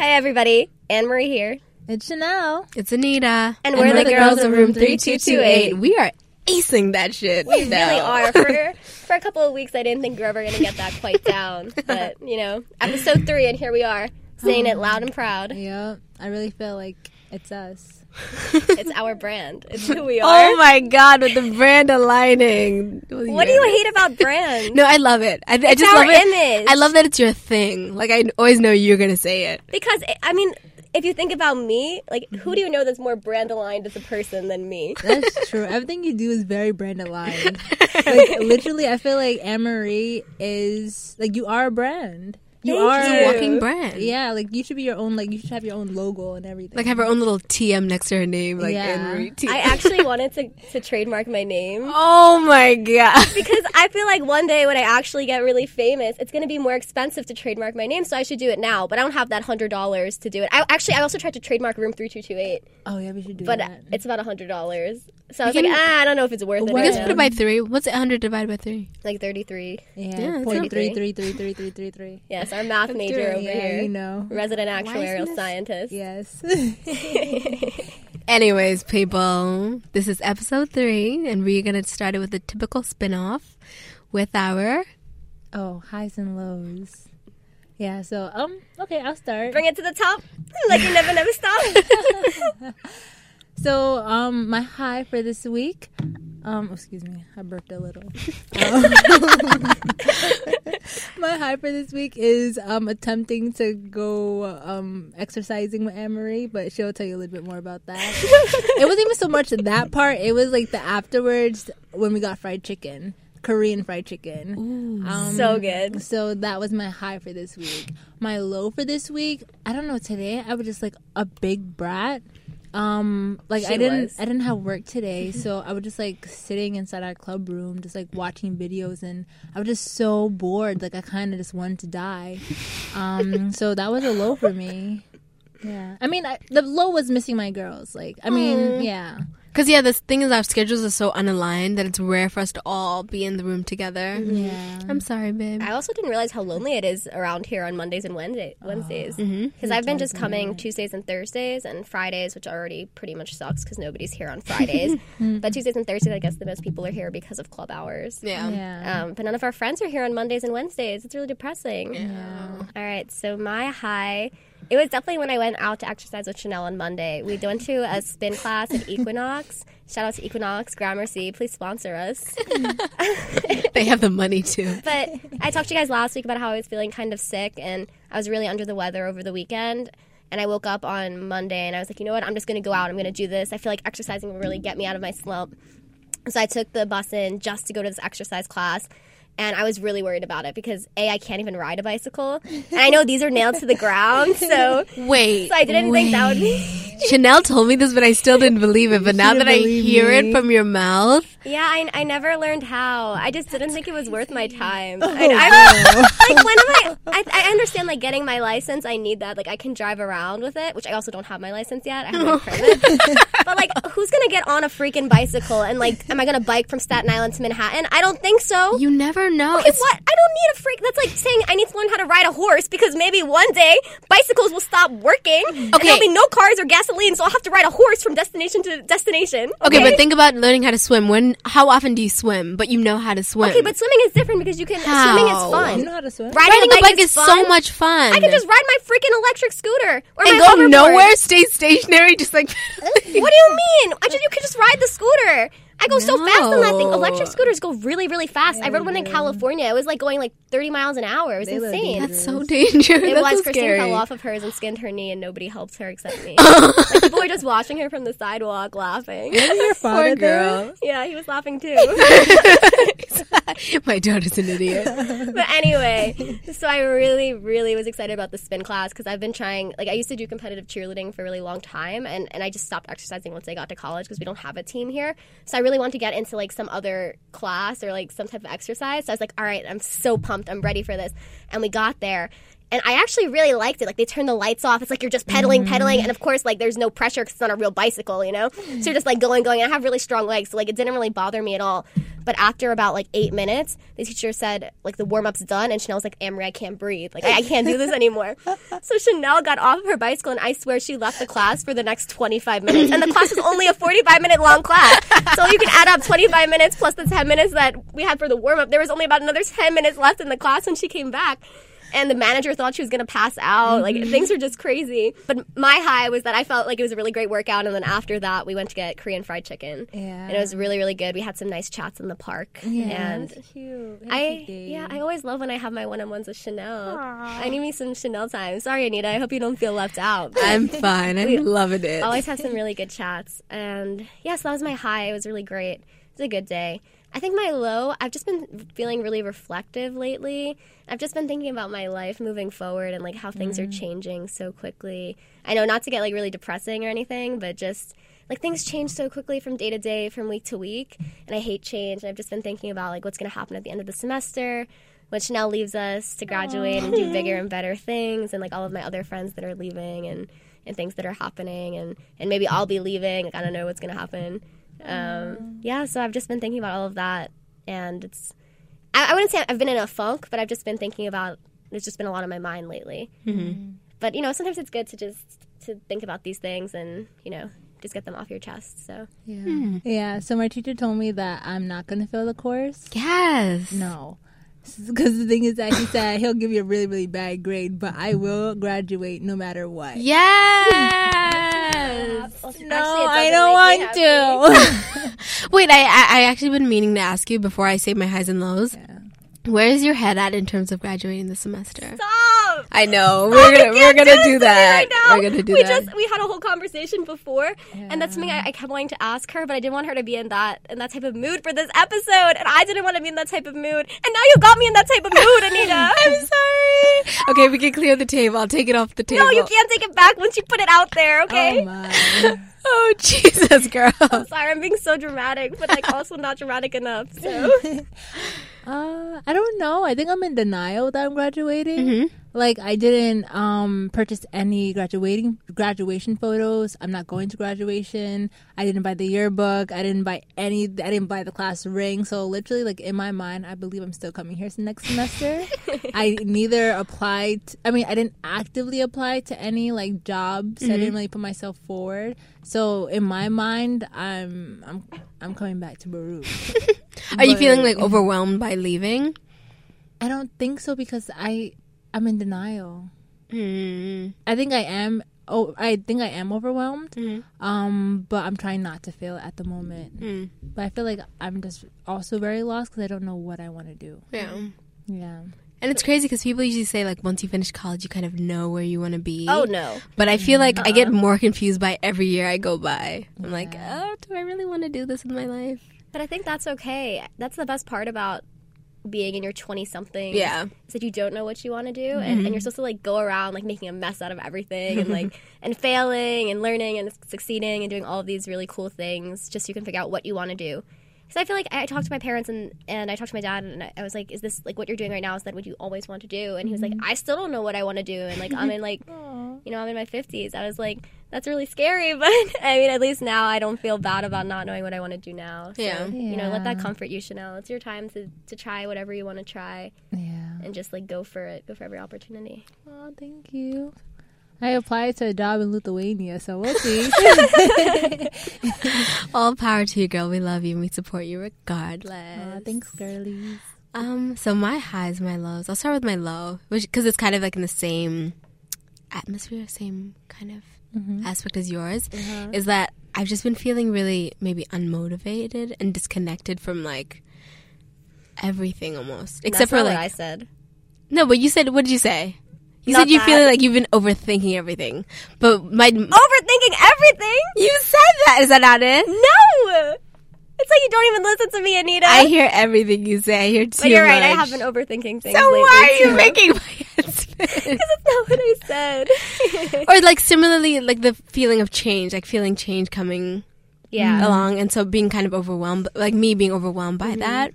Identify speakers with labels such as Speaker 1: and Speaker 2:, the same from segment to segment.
Speaker 1: Hi, everybody. Anne Marie here.
Speaker 2: It's Chanel.
Speaker 3: It's Anita.
Speaker 1: And we're the girls of room 3228.
Speaker 3: We are acing that shit.
Speaker 1: We really are. For, for a couple of weeks, I didn't think we were ever going to get that quite down. But, you know, episode three, and here we are, saying it loud and proud.
Speaker 2: Yeah, I really feel like it's us.
Speaker 1: It's our brand. It's who we oh are.
Speaker 3: Oh my god, with the brand aligning.
Speaker 1: What do you hate about brand?
Speaker 3: No, I love it. I, I just
Speaker 1: our
Speaker 3: love it.
Speaker 1: image.
Speaker 3: I love that it's your thing. Like I always know you're gonna say it.
Speaker 1: Because, I mean, if you think about me, like, who mm-hmm. do you know that's more brand aligned as a person than me?
Speaker 2: That's true. Everything you do is very brand aligned. like literally, I feel like Anne Marie is like you are a brand. You
Speaker 1: Thank
Speaker 2: are
Speaker 1: you.
Speaker 3: Walking brand.
Speaker 2: Yeah, like you should be your own. Like you should have your own logo and everything.
Speaker 3: Like have her own little TM next to her name, like
Speaker 2: Yeah.
Speaker 3: Anne Marie TM.
Speaker 1: I actually wanted to, to trademark my name.
Speaker 3: oh my god.
Speaker 1: because I feel like one day when I actually get really famous, it's going to be more expensive to trademark my name. So I should do it now. But I don't have that hundred dollars to do it. I actually I also tried to trademark Room Three Two Two Eight.
Speaker 2: Oh yeah, we should do
Speaker 1: but
Speaker 2: that.
Speaker 1: But it's about a hundred dollars. So I was like, ah, I don't know if it's worth it.
Speaker 2: What?
Speaker 3: You
Speaker 1: right
Speaker 3: put it by three. What's it hundred divided by three?
Speaker 1: like thirty three.
Speaker 2: yeah,
Speaker 3: it's
Speaker 2: point
Speaker 1: not-
Speaker 2: three three three three three three three.
Speaker 1: Yes, our math major over
Speaker 2: Yeah,
Speaker 1: here,
Speaker 2: you know.
Speaker 1: resident
Speaker 3: isn't
Speaker 1: actuarial scientist.
Speaker 2: Yes.
Speaker 3: Anyways, people, this is episode three, and we're gonna start it with a typical spin-off with our
Speaker 2: oh, highs and lows. Yeah. So um. Okay, I'll start.
Speaker 1: Bring it to the top, like you never never stop.
Speaker 2: So, um, my high for this week, um, excuse me, I burped a little. Um, my high for this week is um attempting to go um exercising with Anne Marie, but she'll tell you a little bit more about that. it wasn't even so much that part; it was like the afterwards when we got fried chicken, Korean fried chicken. Um,
Speaker 1: so good.
Speaker 2: so that was my high for this week. My low for this week, I don't know. Today I was just like a big brat. Um, like
Speaker 1: She
Speaker 2: I didn't,
Speaker 1: was.
Speaker 2: I didn't have work today, so I was just like sitting inside our club room, just like watching videos, and I was just so bored. Like I kind of just wanted to die. Um, so that was a low for me. Yeah, I mean, I, the low was missing my girls. Like, I mean, yeah,
Speaker 3: Because yeah, the thing is, our schedules are so unaligned that it's rare for us to all be in the room together. Mm-hmm.
Speaker 2: yeah.
Speaker 3: I'm sorry, babe.
Speaker 1: I also didn't realize how lonely it is around here on Mondays and Wednesday, Wednesdays. Because I've been just coming Tuesdays and Thursdays and Fridays, which already pretty much sucks because nobody's here on Fridays. but Tuesdays and Thursdays, I guess the most people are here because of club hours.
Speaker 3: yeah.
Speaker 2: yeah.
Speaker 1: Um, but none of our friends are here on Mondays and Wednesdays. It's really depressing.
Speaker 2: yeah.
Speaker 1: All right, so my high. It was definitely when I went out to exercise with Chanel on Monday. We went to a spin class at Equinox. Shout out to Equinox, Gramercy. Please sponsor us.
Speaker 3: They have the money too.
Speaker 1: But I talked to you guys last week about how I was feeling kind of sick and I was really under the weather over the weekend. And I woke up on Monday and I was like, you know what? I'm just going to go out. I'm going to do this. I feel like exercising will really get me out of my slump. So I took the bus in just to go to this exercise class. And I was really worried about it because A, I can't even ride a bicycle. And I know these are nailed to the ground. So,
Speaker 3: Wait.
Speaker 1: so I didn't think that would be.
Speaker 3: Chanel told me this, but I still didn't believe it. But now that I hear
Speaker 2: me.
Speaker 3: it from your mouth,
Speaker 1: Yeah, I, I never learned how. I just didn't think it was worth my time. I, I, like when am I, I? I understand like getting my license. I need that. Like I can drive around with it, which I also don't have my license yet. I have my permit. but like, who's gonna get on a freaking bicycle and like, am I gonna bike from Staten Island to Manhattan? I don't think so.
Speaker 3: you never know.
Speaker 1: Okay,
Speaker 3: It's
Speaker 1: what? I don't need a freak. That's like saying I need to learn how to ride a horse because maybe one day bicycles will stop working. And
Speaker 3: Okay.
Speaker 1: there'll be no cars or gasoline, so I'll have to ride a horse from destination to destination.
Speaker 3: okay, but think about learning how to swim. When? How often do you swim? But you know how to swim.
Speaker 1: Okay, but swimming is different because you can.
Speaker 3: How?
Speaker 1: Swimming is fun.
Speaker 2: You
Speaker 1: fun.
Speaker 2: know how to swim?
Speaker 1: Riding,
Speaker 3: riding
Speaker 1: a bike, is,
Speaker 3: so
Speaker 1: fun.
Speaker 3: much fun.
Speaker 1: I can just ride my freaking electric scooter or
Speaker 3: and
Speaker 1: my
Speaker 3: go
Speaker 1: hoverboard.
Speaker 3: nowhere, stay stationary, just like.
Speaker 1: What do you mean? I just you can just ride the scooter. I go so fast on that thing. Electric scooters go really, really fast. I rode one in California. It was like going like 30 miles an hour. It was
Speaker 2: They
Speaker 1: insane.
Speaker 3: That's so dangerous.
Speaker 1: It
Speaker 3: That's
Speaker 1: was.
Speaker 3: so
Speaker 1: Christine
Speaker 3: scary.
Speaker 1: fell off of hers and skinned her knee, and nobody helped her except me. like, people were just watching her from the sidewalk, laughing.
Speaker 2: Your father
Speaker 3: Poor
Speaker 2: there?
Speaker 3: girl.
Speaker 1: yeah, he was laughing too.
Speaker 3: My daughter's an idiot.
Speaker 1: but anyway, so I really, really was excited about the spin class because I've been trying. Like, I used to do competitive cheerleading for a really long time, and, and I just stopped exercising once I got to college because we don't have a team here. So I really want to get into like some other class or like some type of exercise. So I was like, all right, I'm so pumped, I'm ready for this. And we got there. And I actually really liked it. Like they turn the lights off. It's like you're just pedaling, pedaling, mm. and of course, like there's no pressure because it's not a real bicycle, you know. So you're just like going, going. And I have really strong legs, so like it didn't really bother me at all. But after about like eight minutes, the teacher said like the warm up's done, and Chanel was like, "Amory, I can't breathe. Like I, I can't do this anymore." so Chanel got off of her bicycle, and I swear she left the class for the next 25 minutes. And the class was only a 45 minute long class, so you can add up 25 minutes plus the 10 minutes that we had for the warm up. There was only about another 10 minutes left in the class when she came back and the manager thought she was gonna pass out. Like mm-hmm. things were just crazy. But my high was that I felt like it was a really great workout, and then after that, we went to get Korean fried chicken.
Speaker 2: Yeah.
Speaker 1: and it was really really good. We had some nice chats in the park, Yeah, and
Speaker 2: that's cute.
Speaker 1: I yeah I always love when I have my one on ones with Chanel. I need me some Chanel time. Sorry, Anita. I hope you don't feel left out.
Speaker 3: I'm fine. I'm loving it.
Speaker 1: always have some really good chats. And yes, that was my high. It was really great. It was a good day. I think my low, I've just been feeling really reflective lately. I've just been thinking about my life moving forward and like how things are mm. changing so quickly. I know not to get like really depressing or anything, but just like things change so quickly from day to day, from week to week. And I hate change. And I've just been thinking about like what's going to happen at the end of the semester. which now leaves us to graduate and do bigger and better things, and like all of my other friends that are leaving, and and things that are happening and and maybe I'll be leaving like I don't know what's gonna happen um, mm. yeah so I've just been thinking about all of that and it's I, I wouldn't say I've been in a funk but I've just been thinking about there's just been a lot on my mind lately mm-hmm. mm. but you know sometimes it's good to just to think about these things and you know just get them off your chest so
Speaker 2: Yeah. Hmm. Yeah. So my teacher told me that I'm not going to fail the course.
Speaker 3: yes.
Speaker 2: No. Because the thing is that he said he'll give you a really, really bad grade, but I will graduate no matter what.
Speaker 3: Yes.
Speaker 2: No, I don't want to.
Speaker 3: Wait, I, I I actually been meaning to ask you before I say my highs and lows. Where is your head at in terms of graduating this semester?
Speaker 1: Stop!
Speaker 3: I know oh, we're gonna we're gonna
Speaker 1: it
Speaker 3: do that.
Speaker 1: right.
Speaker 3: We're gonna do
Speaker 1: we
Speaker 3: that.
Speaker 1: Just we had a whole conversation before, and that's something I, I kept wanting to ask her, but I didn't want her to be in that in that type of mood for this episode, and I didn't want to be in that type of mood, and now you got me in that type of mood, Anita.
Speaker 3: I'm sorry. Okay, we can clear the table. I'll take it off the table.
Speaker 1: no, you can't take it back once you put it out there. Oh, okay.
Speaker 2: Oh my.
Speaker 3: Oh Jesus, girl.
Speaker 1: Sorry, I'm being so dramatic, but like also not dramatic enough. So
Speaker 2: Uh, I don't know. I think I'm in denial that I'm graduating. Like I didn't um purchase any graduating graduation photos. I'm not going to graduation. I didn't buy the yearbook. I didn't buy any. I didn't buy the class ring. So literally, like in my mind, I believe I'm still coming here next semester. I neither applied. I mean, I didn't actively apply to any like jobs. I didn't really put myself forward. So in my mind, I'm I'm I'm coming back to Baruch.
Speaker 3: Are you feeling like overwhelmed by leaving?
Speaker 2: I don't think so because I I'm in denial.
Speaker 3: Mm.
Speaker 2: I think I am. Oh, I think I am overwhelmed.
Speaker 3: Mhm.
Speaker 2: Um, but I'm trying not to feel it at the moment.
Speaker 3: Mm.
Speaker 2: But I feel like I'm just also very lost because I don't know what I want to do.
Speaker 3: Yeah.
Speaker 2: Yeah.
Speaker 3: And it's crazy because people usually say like once you finish college, you kind of know where you want to be.
Speaker 1: oh no,
Speaker 3: But I feel like I get more confused by every year I go by. I'm like, oh, do I really want to do this in my life?
Speaker 1: But I think that's okay. That's the best part about being in your 20 something
Speaker 3: Yeah.
Speaker 1: is that you don't know what you want to do and, mm-hmm. and you're supposed to like go around like making a mess out of everything and like and failing and learning and succeeding and doing all of these really cool things just so you can figure out what you want to do. Because i feel like i talked to my parents and, and i talked to my dad and I, I was like is this like what you're doing right now is that what you always want to do? And he was like mm-hmm. i still don't know what i want to do. And like i'm in like you know i'm in my 50s i was like that's really scary but i mean at least now i don't feel bad about not knowing what i want to do now so,
Speaker 3: Yeah.
Speaker 1: you know let that comfort you chanel it's your time to, to try whatever you want to try
Speaker 2: Yeah.
Speaker 1: and just like go for it go for every opportunity
Speaker 2: Oh, thank you. I applied to a job in Lithuania, so we'll see.
Speaker 3: All power to you, girl. We love you and we support you regardless.
Speaker 2: Aw, thanks, girlies.
Speaker 3: Um, so my highs, my lows. I'll start with my low, which because it's kind of like in the same atmosphere, same kind of Mm-hmm. aspect as yours. Mm-hmm. Is that I've just been feeling really maybe unmotivated and disconnected from like everything almost, except for like
Speaker 1: what i said
Speaker 3: no. But you said what did you say? You
Speaker 1: Not
Speaker 3: said you
Speaker 1: that.
Speaker 3: feel like you've been overthinking everything, but my
Speaker 1: overthinking everything
Speaker 3: you said that is that not it?
Speaker 1: no it's like you don't even listen to me anita
Speaker 3: I hear everything you say. I hear too much.
Speaker 1: but you're right i have been overthinking things
Speaker 3: So
Speaker 1: lately,
Speaker 3: why are you
Speaker 1: too.
Speaker 3: making my
Speaker 1: because it's not what i said
Speaker 3: or like similarly, like the feeling of change, like feeling change coming
Speaker 1: yeah
Speaker 3: along, and so being kind of overwhelmed, like me being overwhelmed by
Speaker 1: Mm-hmm.
Speaker 3: that.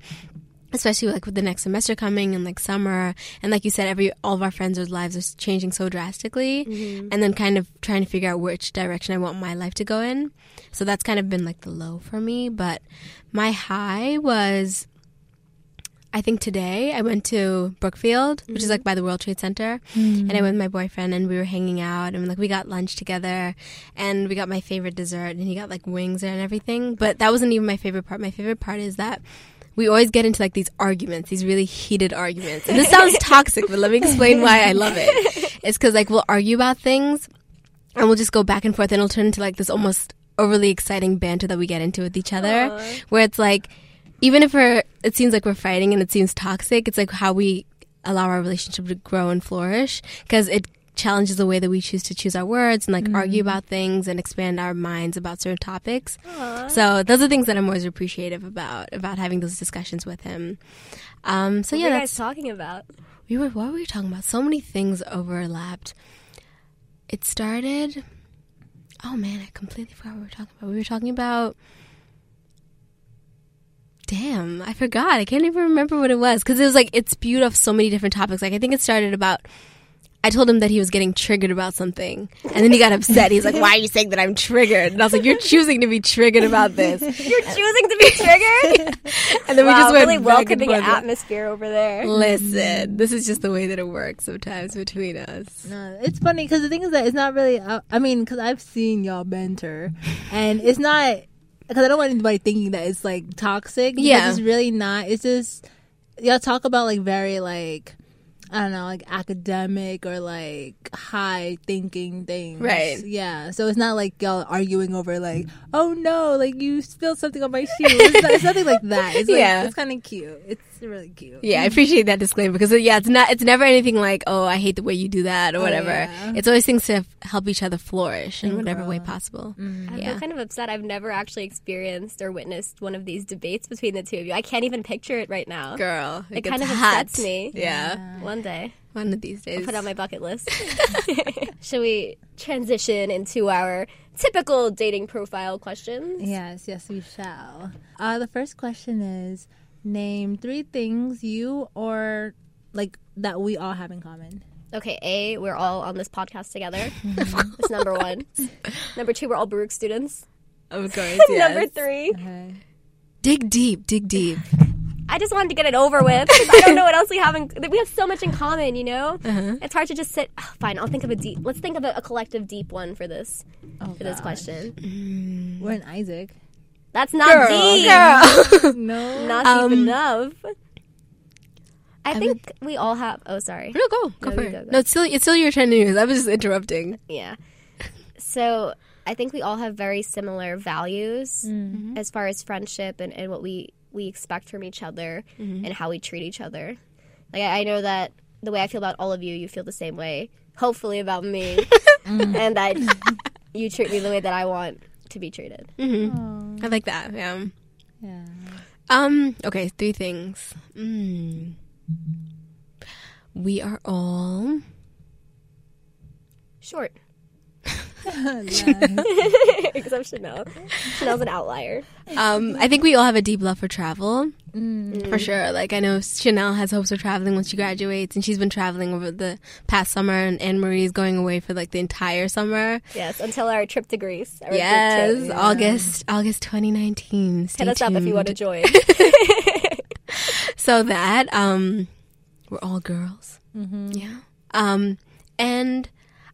Speaker 3: Especially like with the next semester coming and like summer and like you said every all of our friends' lives are changing so drastically
Speaker 1: Mm-hmm.
Speaker 3: and then kind of trying to figure out which direction I want my life to go in. So that's kind of been like the low for me, but my high was I think today I went to Brookfield, which is like by the World Trade Center, and I went with my boyfriend and we were hanging out and like we got lunch together and we got my favorite dessert and he got like wings and everything. But that wasn't even my favorite part. My favorite part is that we always get into like these arguments, these really heated arguments. And this sounds toxic, but let me explain why I love it. It's because like we'll argue about things and we'll just go back and forth and it'll turn into like this almost overly exciting banter that we get into with each other where it's like even if we're it seems like we're fighting and it seems toxic it's like how we allow our relationship to grow and flourish because it challenges the way that we choose to choose our words and like argue about things and expand our minds about certain topics so those are things that i'm always appreciative about about having those discussions with him um so
Speaker 1: What
Speaker 3: yeah
Speaker 1: you
Speaker 3: that's
Speaker 1: guys talking about?
Speaker 3: we were what were we talking about? So many things overlapped. It started Oh man, I completely forgot what we were talking about. We were talking about Damn, I forgot. I can't even remember what it was because it was like it spewed off so many different topics. Like I think it started about I told him that he was getting triggered about something, and then he got upset. He's like, "Why are you saying that I'm triggered?" And I was like, "You're choosing to be triggered about this."
Speaker 1: You're choosing to be triggered.
Speaker 3: And then we just went
Speaker 1: really
Speaker 3: back and
Speaker 1: welcoming
Speaker 3: forth.
Speaker 1: atmosphere over there.
Speaker 3: Listen, this is just the way that it works sometimes between us.
Speaker 2: No, it's funny because the thing is that it's not really. I, I mean, because I've seen y'all banter, and it's not because I don't want anybody thinking that it's like toxic. because
Speaker 3: Yeah.
Speaker 2: it's really not. It's just y'all talk about like very like I don't know, like academic or like high thinking things.
Speaker 3: Right.
Speaker 2: Yeah. So it's not like y'all arguing over like, oh no, like you spilled something on my shoe. It's, not, it's nothing like that. It's like,
Speaker 3: Yeah.
Speaker 2: it's kind of cute. It's really cute.
Speaker 3: Yeah, I appreciate that disclaimer because uh, yeah, it's not. It's never anything like, "Oh, I hate the way you do that" or whatever.
Speaker 2: yeah.
Speaker 3: It's always things to f- help each other flourish in
Speaker 2: And
Speaker 3: whatever way
Speaker 2: grow.
Speaker 3: possible.
Speaker 1: I
Speaker 3: Yeah.
Speaker 1: feel kind of upset. I've never actually experienced or witnessed one of these debates between the two of you. I can't even picture it right now.
Speaker 3: Girl,
Speaker 1: It
Speaker 3: gets
Speaker 1: kind of
Speaker 3: hot.
Speaker 1: upsets me.
Speaker 3: Yeah.
Speaker 1: One day,
Speaker 3: one of these days.
Speaker 1: i put on my bucket list. Should we transition into our typical dating profile questions?
Speaker 2: Yes, yes, we shall. Uh, the first question is name three things you or like that we all have in common.
Speaker 1: Okay, A, we're all on this podcast together. That's number one. number two, we're all Baruch students.
Speaker 3: of course.
Speaker 1: number three,
Speaker 2: Okay.
Speaker 3: dig deep, dig deep.
Speaker 1: I just wanted to get it over with. 'cause I don't know what else we have in. We have so much in common, you know.
Speaker 3: Uh-huh.
Speaker 1: It's hard to just sit. oh, fine, I'll think of a deep. Let's think of a, a collective deep one for this
Speaker 2: Oh,
Speaker 1: for this
Speaker 2: gosh.
Speaker 1: question.
Speaker 2: We're in Isaac.
Speaker 1: That's not deep.
Speaker 2: No.
Speaker 1: Not
Speaker 3: Um,
Speaker 1: deep enough. I,
Speaker 3: I
Speaker 1: think we all have. Oh, sorry.
Speaker 3: No, go, go
Speaker 1: No,
Speaker 3: for
Speaker 1: you
Speaker 3: it.
Speaker 1: go, go.
Speaker 3: No, it's still it's still your turn to news. I was just interrupting.
Speaker 1: Yeah. So I think we all have very similar values
Speaker 3: Mm-hmm.
Speaker 1: as far as friendship and, and what we, we expect from each other
Speaker 3: Mm-hmm.
Speaker 1: and how we treat each other. Like I, I know that the way I feel about all of you, you feel the same way. Hopefully about me, and that you treat me the way that I want to be treated.
Speaker 3: I like that. Yeah.
Speaker 2: Yeah.
Speaker 3: Um. Okay. Three things. Mm. We are all
Speaker 1: Short, except Chanel. Chanel's an outlier.
Speaker 3: Um, I think we all have a deep love for travel,
Speaker 2: Mm.
Speaker 3: for sure. Like I know Chanel has hopes of traveling when she graduates, and she's been traveling over the past summer. And Anne Marie's going away for like the entire summer.
Speaker 1: Yes, until our trip to Greece.
Speaker 3: Yes,
Speaker 1: trip.
Speaker 3: August, August 2019. Stay
Speaker 1: Hit us up if you want to join.
Speaker 3: So that um, we're all girls.
Speaker 2: Mm-hmm.
Speaker 3: Yeah. Um, and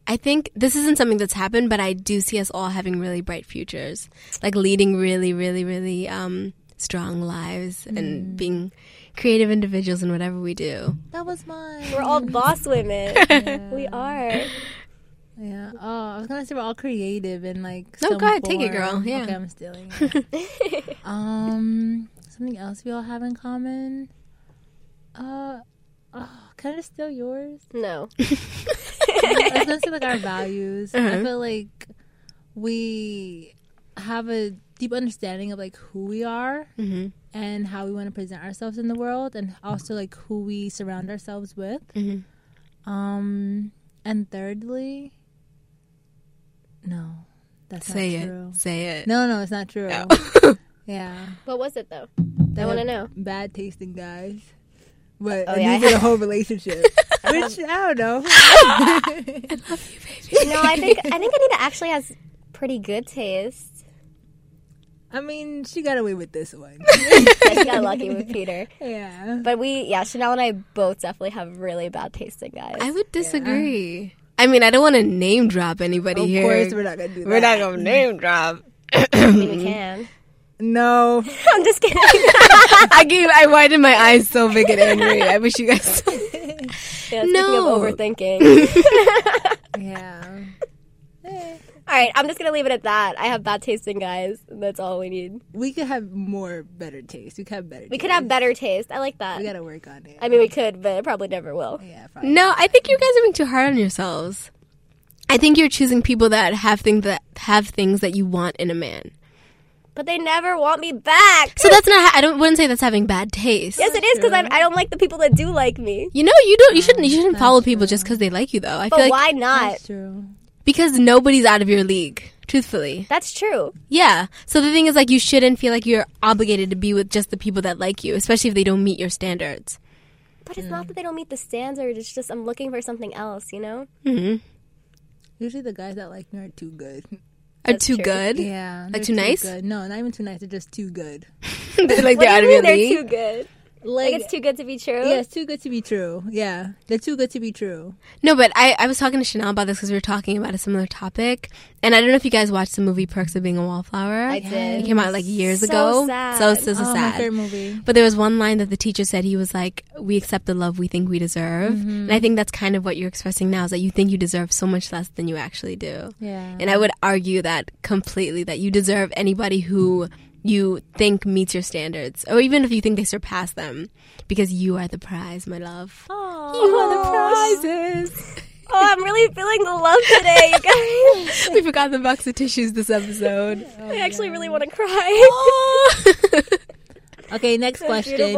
Speaker 3: I think this isn't something that's happened, but I do see us all having really bright futures, like leading really, really, really um, strong lives
Speaker 1: Mm.
Speaker 3: and being creative individuals in whatever we do.
Speaker 2: That was mine.
Speaker 1: We're all boss women. We are.
Speaker 2: Yeah. Oh, I was gonna say we're all creative and like.
Speaker 3: No,
Speaker 2: some
Speaker 3: go ahead, take it, girl. Yeah.
Speaker 2: Okay, I'm stealing. it. um, something else we all have in common. Uh, oh, can I just steal yours?
Speaker 1: No.
Speaker 2: I was gonna say like our values. I
Speaker 3: Uh-huh.
Speaker 2: feel like we have a deep understanding of like who we are
Speaker 3: Mm-hmm.
Speaker 2: and how we want to present ourselves in the world, and also like who we surround ourselves with.
Speaker 3: Mm-hmm.
Speaker 2: Um, and thirdly, no, that's
Speaker 3: Say
Speaker 2: not
Speaker 3: it.
Speaker 2: true.
Speaker 3: Say it.
Speaker 2: No, no, it's not true.
Speaker 3: No.
Speaker 2: Yeah.
Speaker 1: What was it though?
Speaker 2: They
Speaker 1: I want to know.
Speaker 2: Bad tasting guys. But
Speaker 1: Oh,
Speaker 2: and
Speaker 1: yeah, I
Speaker 2: these are the whole relationship. Which I don't know.
Speaker 1: No, I think I think Anita actually has pretty good taste.
Speaker 2: I mean, she got away with this one.
Speaker 1: Yeah, she got lucky with Peter.
Speaker 2: yeah.
Speaker 1: But we, yeah, Chanel and I both definitely have really bad tasting guys.
Speaker 3: I would disagree. I mean, I don't want to name drop anybody
Speaker 2: Of
Speaker 3: here.
Speaker 2: Of course, we're not gonna do that.
Speaker 3: We're not gonna name drop.
Speaker 1: I mean, we can.
Speaker 2: No.
Speaker 1: I'm just kidding.
Speaker 3: I gave. I widened my eyes so big and angry. I wish you guys.
Speaker 1: Yeah,
Speaker 3: No.
Speaker 1: of overthinking.
Speaker 2: Yeah.
Speaker 1: All right, I'm just gonna leave it at that. I have bad tasting guys. That's all we need.
Speaker 2: we could have more better taste. We could have better.
Speaker 1: We could
Speaker 2: taste.
Speaker 1: have better taste. I like that.
Speaker 2: We gotta work on it.
Speaker 1: I mean, we could, but it probably never will.
Speaker 2: yeah. Probably.
Speaker 3: No, I think you guys are being too hard on yourselves. I think you're choosing people that have things that have things that you want in a man.
Speaker 1: But they never want me back.
Speaker 3: So that's not. I don't. Wouldn't say that's having bad taste.
Speaker 1: yes, it is because I don't like the people that do like me.
Speaker 3: You know, you don't. You shouldn't. You oh, shouldn't follow people just because they like you, though. I
Speaker 1: But
Speaker 3: feel like
Speaker 1: why not?
Speaker 2: That's true.
Speaker 3: Because nobody's out of your league. Truthfully,
Speaker 1: That's true.
Speaker 3: yeah. So the thing is, like, you shouldn't feel like you're obligated to be with just the people that like you, especially if they don't meet your standards.
Speaker 1: But it's not that they don't meet the standards. It's just I'm looking for something else. You know?
Speaker 3: hmm
Speaker 2: Usually the guys that like me are too good.
Speaker 3: Are too
Speaker 1: true.
Speaker 3: good.
Speaker 2: Yeah.
Speaker 3: Like
Speaker 2: they're
Speaker 3: too nice?
Speaker 2: Good. No, not even too nice. They're just too good.
Speaker 3: like they're out of your
Speaker 1: mean they're
Speaker 3: league.
Speaker 1: too good?
Speaker 2: Like,
Speaker 1: Like it's too good to be true.
Speaker 2: yeah, it's too good to be true. Yeah, they're too good to be true.
Speaker 3: No, but I, I was talking to Chanel about this because we were talking about a similar topic, and I don't know if you guys watched the movie Perks of Being a Wallflower.
Speaker 1: I did.
Speaker 3: It came out like years
Speaker 1: So
Speaker 3: ago.
Speaker 1: sad.
Speaker 3: So so, so
Speaker 2: oh, my
Speaker 3: sad.
Speaker 2: favorite movie.
Speaker 3: But there was one line that the teacher said. He was like, "We accept the love we think we deserve,"
Speaker 2: Mm-hmm.
Speaker 3: and I think that's kind of what you're expressing now. Is that you think you deserve so much less than you actually do.
Speaker 2: Yeah.
Speaker 3: And I would argue that completely that you deserve anybody who you think meets your standards, or even if you think they surpass them, because you are the prize, my love.
Speaker 2: Aw.
Speaker 3: You are the prizes.
Speaker 1: Oh, I'm really feeling the love today, you guys.
Speaker 3: we forgot the box of tissues this episode.
Speaker 1: I actually really want to oh, cry.
Speaker 2: Okay, next question.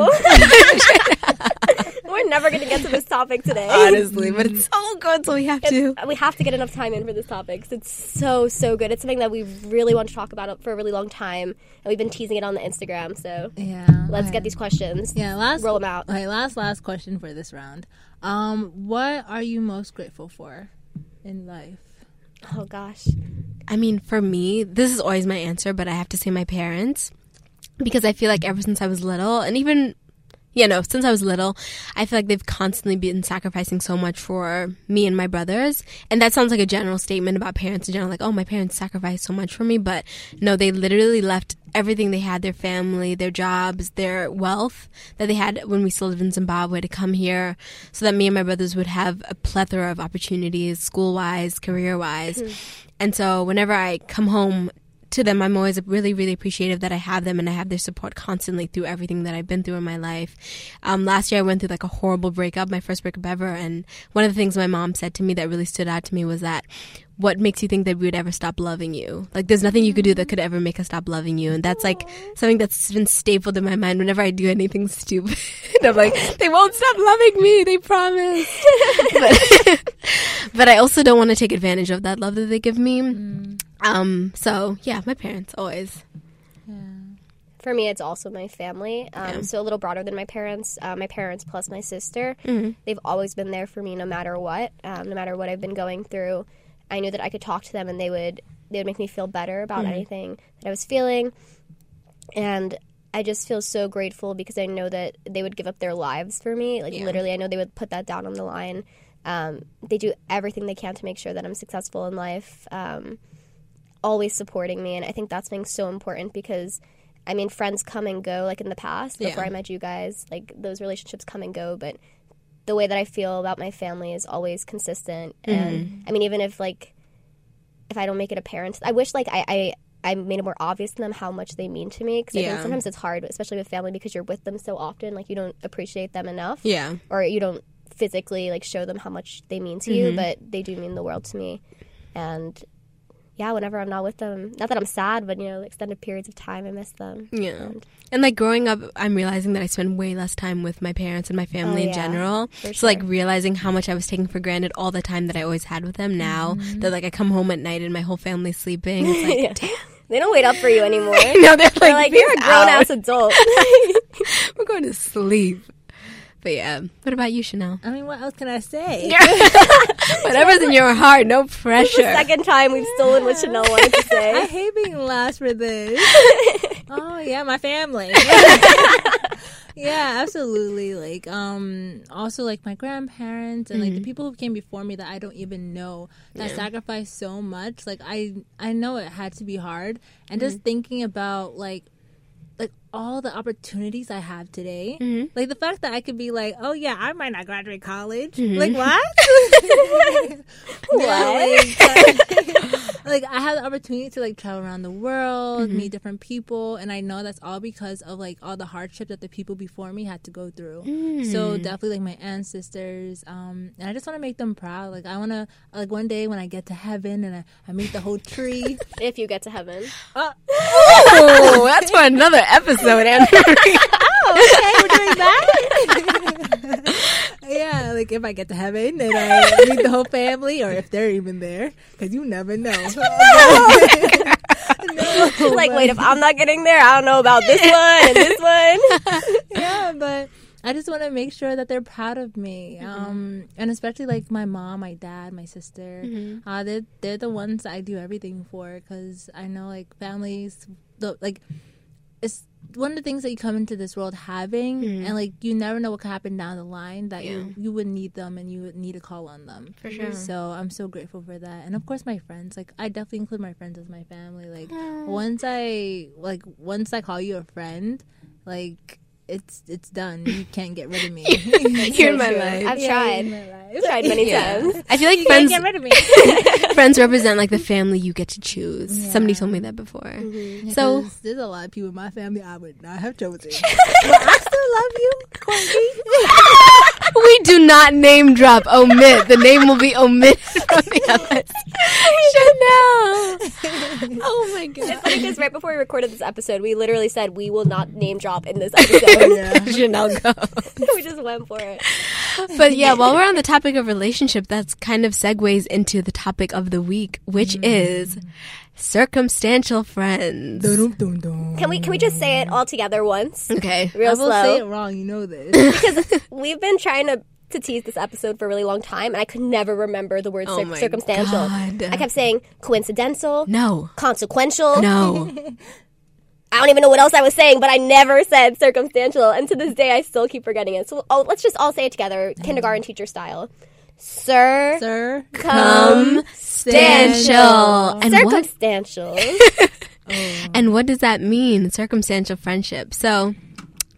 Speaker 1: Beautiful. We're never going to get to this topic today.
Speaker 3: Honestly, but it's so good, so we have to.
Speaker 1: we have to get enough time in for this topic 'cause it's so so good. It's something that we really want to talk about for a really long time, and we've been teasing it on the Instagram. So
Speaker 2: Yeah.
Speaker 1: let's
Speaker 2: okay.
Speaker 1: get these questions.
Speaker 2: Yeah, last
Speaker 1: roll them out.
Speaker 2: Okay, last last question for this round. Um, what are you most grateful for in life?
Speaker 1: Oh gosh,
Speaker 3: I mean, for me, this is always my answer, but I have to say my parents because I feel like ever since I was little, and even you know, since I was little, I feel like they've constantly been sacrificing so much for me and my brothers. And that sounds like a general statement about parents in general, like, oh, my parents sacrificed so much for me. But no, they literally left everything they had their family, their jobs, their wealth that they had when we still lived in Zimbabwe to come here so that me and my brothers would have a plethora of opportunities, school wise, career wise. Hmm. And so whenever I come home to them, I'm always really, really appreciative that I have them and I have their support constantly through everything that I've been through in my life. Um, last year, I went through like a horrible breakup, my first breakup ever. And one of the things my mom said to me that really stood out to me was that what makes you think that we would ever stop loving you? Like, there's nothing you could do that could ever make us stop loving you. And that's like something that's been stapled in my mind whenever I do anything stupid. I'm like, they won't stop loving me. They promise. but, but I also don't want to take advantage of that love that they give me. Um, so yeah, my parents always.
Speaker 1: for me, it's also my family. Um,
Speaker 3: Yeah.
Speaker 1: So a little broader than my parents. Uh, my parents plus my sister.
Speaker 3: Mm-hmm.
Speaker 1: They've always been there for me, no matter what. Um, no matter what I've been going through, I knew that I could talk to them, and they would they would make me feel better about
Speaker 3: Mm-hmm.
Speaker 1: anything that I was feeling. And I just feel so grateful because I know that they would give up their lives for me. Like
Speaker 3: Yeah.
Speaker 1: literally, I know they would put that down on the line. Um, they do everything they can to make sure that I'm successful in life. Um, always supporting me, and I think that's being so important because. I mean, friends come and go, like in the past. Before
Speaker 3: Yeah.
Speaker 1: I met you guys, like those relationships come and go. But the way that I feel about my family is always consistent.
Speaker 3: Mm-hmm.
Speaker 1: And I mean, even if like if I don't make it apparent, I wish like I I, I made it more obvious to them how much they mean to me. Because I
Speaker 3: Yeah.
Speaker 1: think sometimes it's hard, especially with family, because you're with them so often. Like you don't appreciate them enough,
Speaker 3: Yeah.
Speaker 1: or you don't physically like show them how much they mean to
Speaker 3: Mm-hmm.
Speaker 1: you. But they do mean the world to me. And yeah, whenever I'm not with them, not that I'm sad, but you know, extended periods of time, I miss them.
Speaker 3: Yeah.
Speaker 1: And-
Speaker 3: And like growing up, I'm realizing that I spend way less time with my parents and my family
Speaker 1: Oh,
Speaker 3: in
Speaker 1: yeah.
Speaker 3: general. So like realizing how much I was taking for granted all the time that I always had with them now
Speaker 1: Mm-hmm.
Speaker 3: that like I come home at night and my whole family's sleeping. It's like,
Speaker 1: Yeah.
Speaker 3: damn.
Speaker 1: They don't wait up for you anymore.
Speaker 3: no, they're like,
Speaker 1: They're like, you're a grown
Speaker 3: out.
Speaker 1: ass adult.
Speaker 3: We're going to sleep. But yeah, what about you, Chanel?
Speaker 2: I mean, what else can I say?
Speaker 3: Whatever's in your heart, no pressure.
Speaker 1: second time we've stolen what Chanel wanted to say.
Speaker 2: I hate being last for this. oh yeah, my family. yeah, absolutely. Like, um, also like my grandparents and like the people who came before me that I don't even know that sacrificed so much. Like, I I know it had to be hard, and just thinking about like all the opportunities I have today. Mm-hmm. Like the fact that I could be like, oh yeah, I might not graduate college. Mm-hmm. Like what?
Speaker 1: What?
Speaker 2: like, I have the opportunity to like travel around the world, mm-hmm. meet different people, and I know that's all because of like all the hardship that the people before me had to go through. So mm. definitely like my ancestors, um, and I just want to make them proud. Like I want to like one day when I get to heaven and I, I meet the whole tree.
Speaker 1: If you get to heaven.
Speaker 3: Uh, oh! Oh, that's for another episode, Andrew.
Speaker 2: Oh, okay, we're doing that. yeah, like if I get to heaven and I meet the whole family, or if they're even there, because you never know. no,
Speaker 1: like,
Speaker 2: but-
Speaker 1: wait, if I'm not getting there, I don't know about this one and this one.
Speaker 2: yeah, but I just want to make sure that they're proud of me, um, and especially like my mom, my dad, my sister. Uh, they're they're the ones I do everything for because I know like families, the like it's one of the things that you come into this world having, and mm-hmm. like you never know what could happen down the line that you you would need them and you would need to call on them.
Speaker 3: For mm-hmm. sure.
Speaker 2: So I'm so grateful for that, and of course my friends. Like I definitely include my friends as my family. Like once I like once I call you a friend, like it's it's done. You can't get rid of me.
Speaker 3: You're in my
Speaker 1: true.
Speaker 3: life.
Speaker 1: I've
Speaker 2: Yeah,
Speaker 1: tried.
Speaker 2: you're in.
Speaker 1: Tried many
Speaker 3: Yeah.
Speaker 1: times.
Speaker 3: I feel like
Speaker 2: You can't
Speaker 3: friends
Speaker 2: get rid of me.
Speaker 3: friends represent like the family you get to choose. Somebody told me that before. Mm-hmm.
Speaker 2: So there's a lot of people in my family I would not have chosen. but I still love you, Courtney.
Speaker 3: We do not name drop. Omit the name will be omitted from the. Chanel. Oh my god.
Speaker 1: It's funny because right before we recorded this episode, we literally said we will not name drop in this episode.
Speaker 3: Chanel go.
Speaker 1: we just went for it.
Speaker 3: But yeah, while we're on the topic of relationship, that's kind of segues into the topic of the week, which mm. is circumstantial friends.
Speaker 1: Can we can we just say it all together once,
Speaker 3: Okay.
Speaker 1: real
Speaker 2: I will say it wrong. You know this.
Speaker 1: Because we've been trying to to tease this episode for a really long time, and I could never remember the word
Speaker 3: Oh
Speaker 1: cir-
Speaker 3: my
Speaker 1: circumstantial.
Speaker 3: God.
Speaker 1: I kept saying coincidental,
Speaker 3: No.
Speaker 1: consequential.
Speaker 3: No.
Speaker 1: I don't even know what else I was saying, but I never said circumstantial, and to this day I still keep forgetting it. So oh, let's just all say it together, kindergarten teacher style. Sir,
Speaker 2: Sir,
Speaker 3: Circumstantial. And what
Speaker 1: circumstantial.
Speaker 3: And what does that mean? Circumstantial friendship. So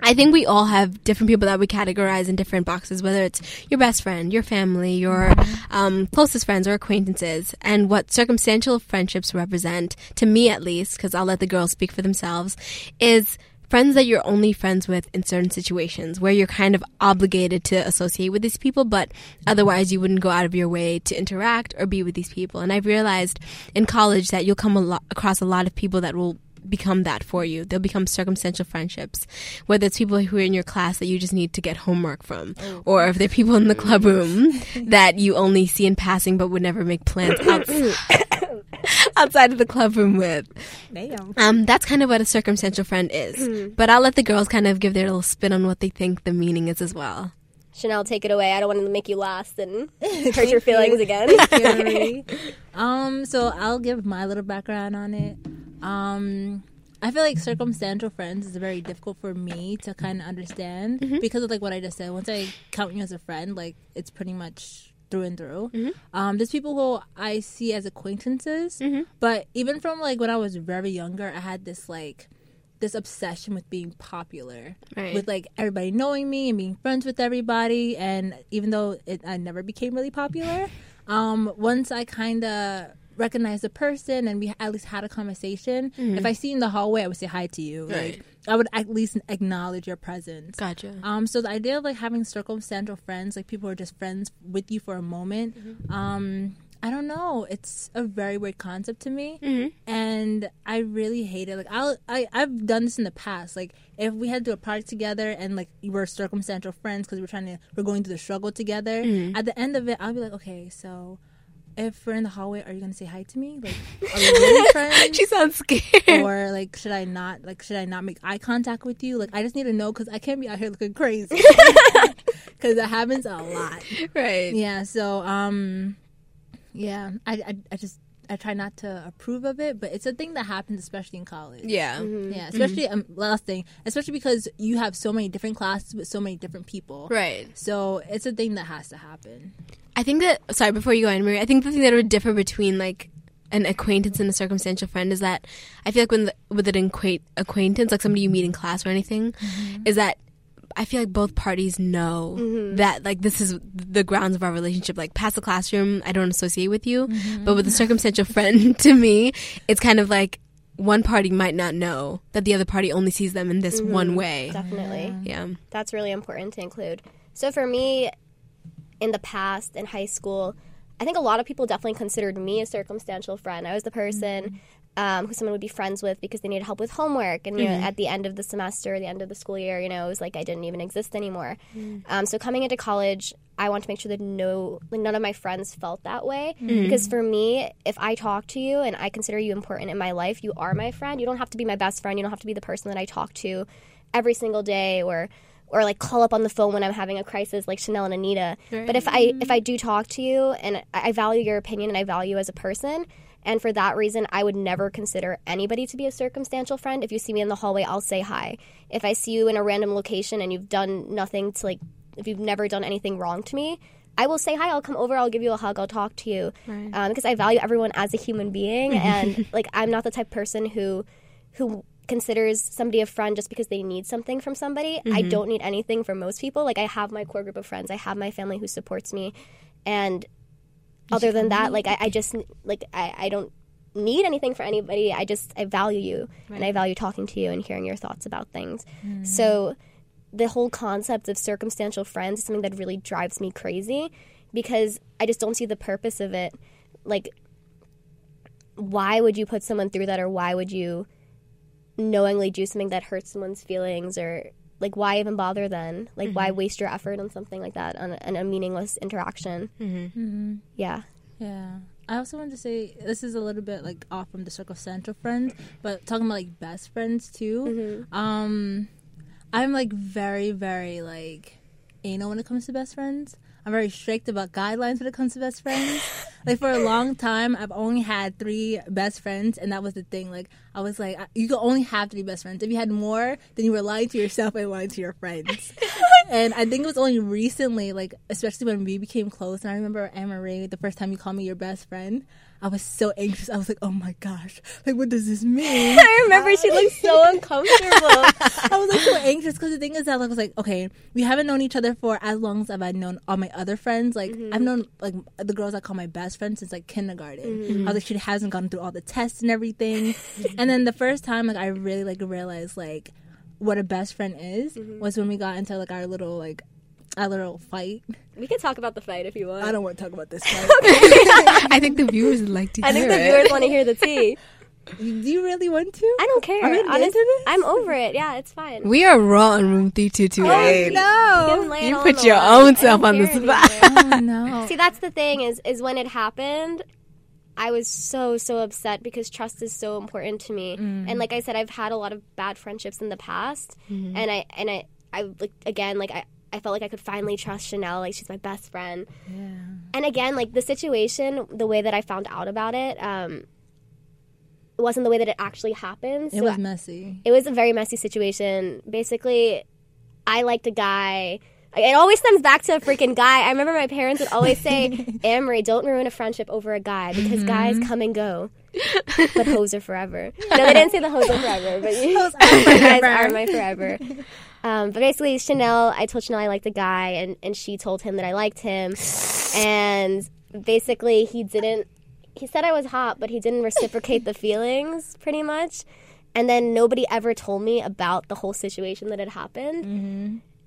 Speaker 3: I think we all have different people that we categorize in different boxes, whether it's your best friend, your family, your um, closest friends or acquaintances. And what circumstantial friendships represent, to me at least, because I'll let the girls speak for themselves, is friends that you're only friends with in certain situations where you're kind of obligated to associate with these people, but otherwise you wouldn't go out of your way to interact or be with these people. And I've realized in college that you'll come a lot, across a lot of people that will become that for you. They'll become circumstantial friendships, whether it's people who are in your class that you just need to get homework from, oh. or if they're people in the club room that you only see in passing but would never make plans outside, outside of the club room with.
Speaker 2: damn.
Speaker 3: Um, that's kind of what a circumstantial friend is. But I'll let the girls kind of give their little spin on what they think the meaning is as well.
Speaker 1: Chanel, take it away. I don't want to make you last and hurt your feelings again.
Speaker 2: Um, so I'll give my little background on it. Um, I feel like circumstantial friends is very difficult for me to kind of understand because of like what I just said. Once I count you as a friend, like it's pretty much through and through. Um, there's people who I see as acquaintances, but even from like when I was very younger, I had this like this obsession with being popular,
Speaker 3: Right.
Speaker 2: with like everybody knowing me and being friends with everybody. And even though it, I never became really popular, um, once I kind of recognized the person and we at least had a conversation, if I see you in the hallway, I would say hi to you.
Speaker 3: Right.
Speaker 2: Like I would at least acknowledge your presence.
Speaker 3: Gotcha.
Speaker 2: Um, so the idea of like having circumstantial friends, like people who are just friends with you for a moment, um, I don't know. It's a very weird concept to me, and I really hate it. Like I'll, I, I've done this in the past. Like if we had to do a project together and like we were circumstantial friends because we're trying to, we're going through the struggle together. At the end of it, I'll be like, okay, so if we're in the hallway, are you gonna say hi to me? Like, are we really friends?
Speaker 3: she sounds scared.
Speaker 2: or like, should I not like, should I not make eye contact with you? Like, I just need to know because I can't be out here looking crazy. Because it happens a lot.
Speaker 3: right.
Speaker 2: Yeah. So, um, yeah, I, I, I just I try not to approve of it, but it's a thing that happens, especially in college.
Speaker 3: Yeah.
Speaker 2: Yeah, especially um, last thing, especially because you have so many different classes with so many different people.
Speaker 3: Right.
Speaker 2: So it's a thing that has to happen.
Speaker 3: I think that sorry, before you go in, Marie, I think the thing that would differ between like an acquaintance and a circumstantial friend is that I feel like when the, with an acquaintance, like somebody you meet in class or anything, mm-hmm. is that I feel like both parties know mm-hmm. that like this is the grounds of our relationship. Like past the classroom, I don't associate with you, mm-hmm. but with a circumstantial friend, to me, it's kind of like one party might not know that the other party only sees them in this one way.
Speaker 1: Definitely.
Speaker 3: Yeah.
Speaker 1: That's really important to include. So for me, in the past in high school, I think a lot of people definitely considered me a circumstantial friend. I was the person um, who someone would be friends with because they needed help with homework, and you know, at the end of the semester, the end of the school year, you know, it was like I didn't even exist anymore. Um, so coming into college, I want to make sure that no, like none of my friends felt that way. Because for me, if I talk to you and I consider you important in my life, you are my friend. You don't have to be my best friend. You don't have to be the person that I talk to every single day or or like call up on the phone when I'm having a crisis like Chanel and Anita. But if I if I do talk to you and I value your opinion and I value you as a person, and for that reason I would never consider anybody to be a circumstantial friend. If you see me in the hallway, I'll say hi. If I see you in a random location and you've done nothing to like if you've never done anything wrong to me, I will say hi. I'll come over. I'll give you a hug. I'll talk to you um, because I value everyone as a human being, and like I'm not the type of person who who considers somebody a friend just because they need something from somebody. I mm-hmm. don't need anything from most people. Like I have my core group of friends. I have my family who supports me, and other than that, like I, I just like I, I don't need anything for anybody. I just I value you and I value talking to you and hearing your thoughts about things. Mm. So the whole concept of circumstantial friends is something that really drives me crazy because I just don't see the purpose of it. Like why would you put someone through that or why would you knowingly do something that hurts someone's feelings or like why even bother then like why mm-hmm. waste your effort on something like that on a, on a meaningless interaction mm-hmm. Mm-hmm. yeah
Speaker 2: Yeah. I also wanted to say this is a little bit like off from the circumstantial friends, but talking about like best friends too. Um, I'm like very, very like anal when it comes to best friends. I'm very strict about guidelines when it comes to best friends. like for a long time, I've only had three best friends, and that was the thing. Like I was like, I- you could only have three best friends. If you had more, then you were lying to yourself and lying to your friends. and I think it was only recently, like especially when we became close. And I remember Anne Marie, the first time you called me your best friend, I was so anxious. I was like, oh my gosh, like what does this mean?
Speaker 1: i remember she looked so uncomfortable
Speaker 2: I was like so anxious because the thing is that like, I was like, okay, we haven't known each other for as long as I've known all my other friends. Like mm-hmm. I've known like the girls I call my best friends since like kindergarten. Mm-hmm. I was like, she hasn't gone through all the tests and everything. and then the first time like I really like realized like what a best friend is mm-hmm. was when we got into like our little like our little fight.
Speaker 1: we can talk about the fight if you want
Speaker 2: I don't want to talk about this fight.
Speaker 3: I think the viewers would like to hear
Speaker 1: I think the
Speaker 3: it.
Speaker 1: viewers want to hear the tea.
Speaker 2: Do you really want to?
Speaker 1: I don't care.
Speaker 2: Are we into
Speaker 1: Honest-
Speaker 2: this?
Speaker 1: I'm over it. Yeah, it's fine.
Speaker 3: We are raw on room 3228.
Speaker 1: You
Speaker 2: no.
Speaker 1: lay it
Speaker 3: You
Speaker 1: all
Speaker 3: put
Speaker 1: the
Speaker 3: your
Speaker 1: line.
Speaker 3: own
Speaker 1: I don't
Speaker 3: self on the
Speaker 1: care
Speaker 3: spot.
Speaker 1: anymore.
Speaker 2: Oh no.
Speaker 1: See, that's the thing is is when it happened, I was so so upset because trust is so important to me. Mm. And like I said, I've had a lot of bad friendships in the past, mm-hmm. and I and I I like again like I. I felt like I could finally trust Chanel. Like she's my best friend.
Speaker 2: Yeah.
Speaker 1: And again, like the situation, the way that I found out about it, um, it wasn't the way that it actually happened.
Speaker 2: It was messy.
Speaker 1: it was a very messy situation. Basically, I liked a guy. It always stems back to a freaking guy. I remember my parents would always say, Amory, don't ruin a friendship over a guy because guys come and go, but hoes are forever. No, they didn't say the hoes are forever, but you,
Speaker 2: Hoes are
Speaker 1: guys are my forever. Um, but basically, Chanel, I told Chanel I liked the guy, and, and she told him that I liked him. And basically, he didn't, he said I was hot, but he didn't reciprocate the feelings pretty much. And then nobody ever told me about the whole situation that had happened.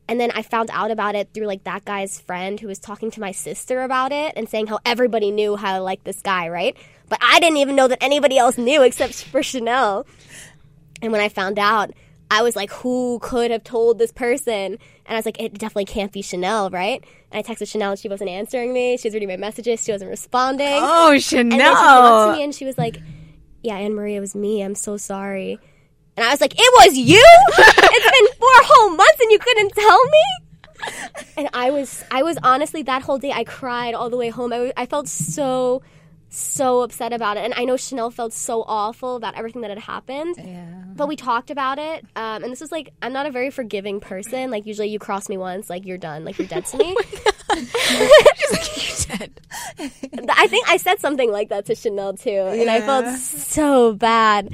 Speaker 1: And then I found out about it through like that guy's friend who was talking to my sister about it and saying how everybody knew how I liked this guy, right? But I didn't even know that anybody else knew except for Chanel. And when I found out, I was like, who could have told this person? And I was like, it definitely can't be Chanel, right? And I texted Chanel and she wasn't answering me. She was reading my messages. She wasn't responding.
Speaker 3: Oh,
Speaker 1: and then she came up to
Speaker 3: Chanel.
Speaker 1: me and she was like, yeah, Anne Marie, it was me. I'm so sorry. And I was like, it was you? it's been four whole months and you couldn't tell me? And I was, I was honestly that whole day. I cried all the way home. I, I felt so, so upset about it, and I know Chanel felt so awful about everything that had happened.
Speaker 2: Yeah.
Speaker 1: But we talked about it, um, and this was like, I'm not a very forgiving person. Like usually, you cross me once, like you're done, like you're dead to me.
Speaker 3: You said.
Speaker 1: I think I said something like that to Chanel too, and I felt so bad.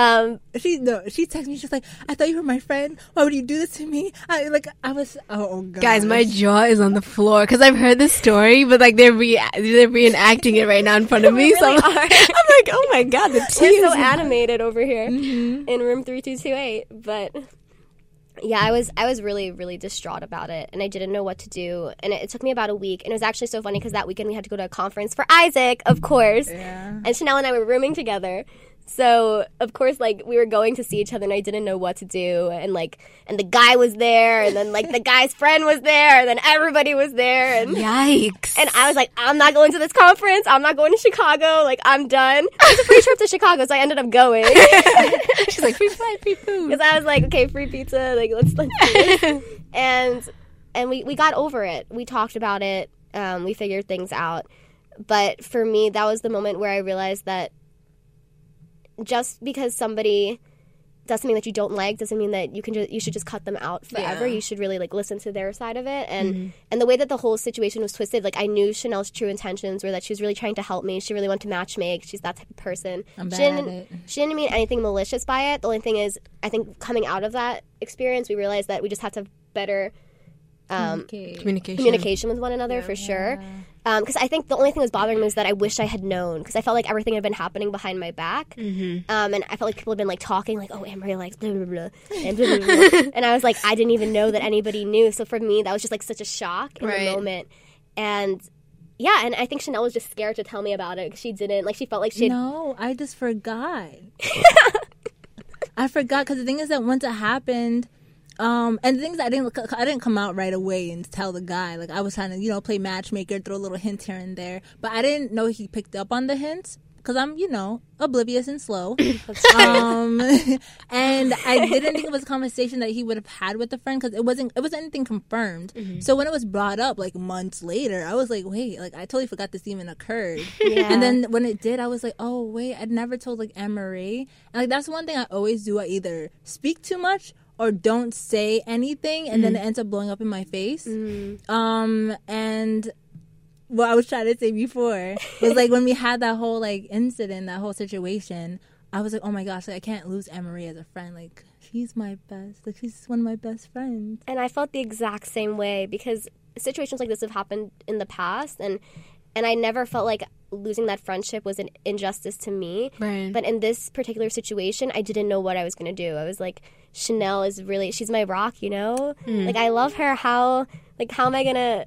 Speaker 1: Um,
Speaker 2: She no, she texted me. She's like, "I thought you were my friend. Why would you do this to me?" I like, I was, oh, oh god,
Speaker 3: Guys, my jaw is on the floor because I've heard this story, but like they're re- they're reenacting it right now in front of me. so I'm, like. I'm like, oh my god, the
Speaker 1: we're
Speaker 3: tears.
Speaker 1: so animated over here in room 3228 but yeah i was i was really really distraught about it and i didn't know what to do and it, it took me about a week and it was actually so funny because that weekend we had to go to a conference for isaac of course
Speaker 2: Yeah.
Speaker 1: and chanel and i were rooming together so of course like we were going to see each other and i didn't know what to do and like and the guy was there and then like the guy's friend was there and then everybody was there and
Speaker 3: Yikes!
Speaker 1: and I was like, I'm not going to this conference. I'm not going to Chicago. Like, I'm done. It was a free trip to Chicago, so I ended up going.
Speaker 3: she's like, free flight, free food.
Speaker 1: Because I was like, okay, free pizza. Like, let's let's and and we we got over it. We talked about it. Um, we figured things out. But for me, that was the moment where I realized that just because somebody does something that you don't like doesn't mean that you can just you should just cut them out forever.
Speaker 3: Yeah.
Speaker 1: You should really like listen to their side of it and mm-hmm. and the way that the whole situation was twisted. Like I knew Chanel's true intentions were that she was really trying to help me. She really wanted to match make. She's that type of person.
Speaker 2: I'm
Speaker 1: she didn't
Speaker 2: at it.
Speaker 1: she didn't mean anything malicious by it. The only thing is, I think coming out of that experience, we realized that we just have to have better um,
Speaker 2: Okay.
Speaker 3: Communication.
Speaker 1: communication with one another for sure. Because I think the only thing that was bothering me was that I wish I had known because I felt like everything had been happening behind my back,
Speaker 3: Mm-hmm.
Speaker 1: um, and I felt like people had been like talking like, "Oh, Emery likes blah blah blah," and, blah, blah, blah. and I was like, I didn't even know that anybody knew. So for me, that was just like such a shock in
Speaker 3: Right.
Speaker 1: the moment, and yeah, and I think Chanel was just scared to tell me about it because she didn't like she felt like she had
Speaker 2: No, I just forgot. I forgot because the thing is that once it happened, um, and things I didn't I didn't come out right away and tell the guy like I was trying to you know play matchmaker, throw a little hints here and there, but I didn't know he picked up on the hints because I'm you know oblivious and slow. um, and I didn't think it was a conversation that he would have had with a friend because it wasn't it wasn't anything confirmed. So when it was brought up like months later, I was like, wait, like I totally forgot this even occurred.
Speaker 1: Yeah.
Speaker 2: And then when it did, I was like, oh wait, I'd never told like Anne Marie. And like that's one thing I always do. I either speak too much or don't say anything, and then it ends up blowing up in my face. Um, and what I was trying to say before was like when we had that whole like incident, that whole situation. I was like, oh my gosh, like I can't lose Marie as a friend. Like she's my best. Like she's one of my best friends.
Speaker 1: and I felt the exact same way because situations like this have happened in the past and and I never felt like losing that friendship was an injustice to me.
Speaker 3: Right.
Speaker 1: But in this particular situation, I didn't know what I was going to do. I was like Chanel is really she's my rock, you know? Hmm. Like I love her how like how am I going to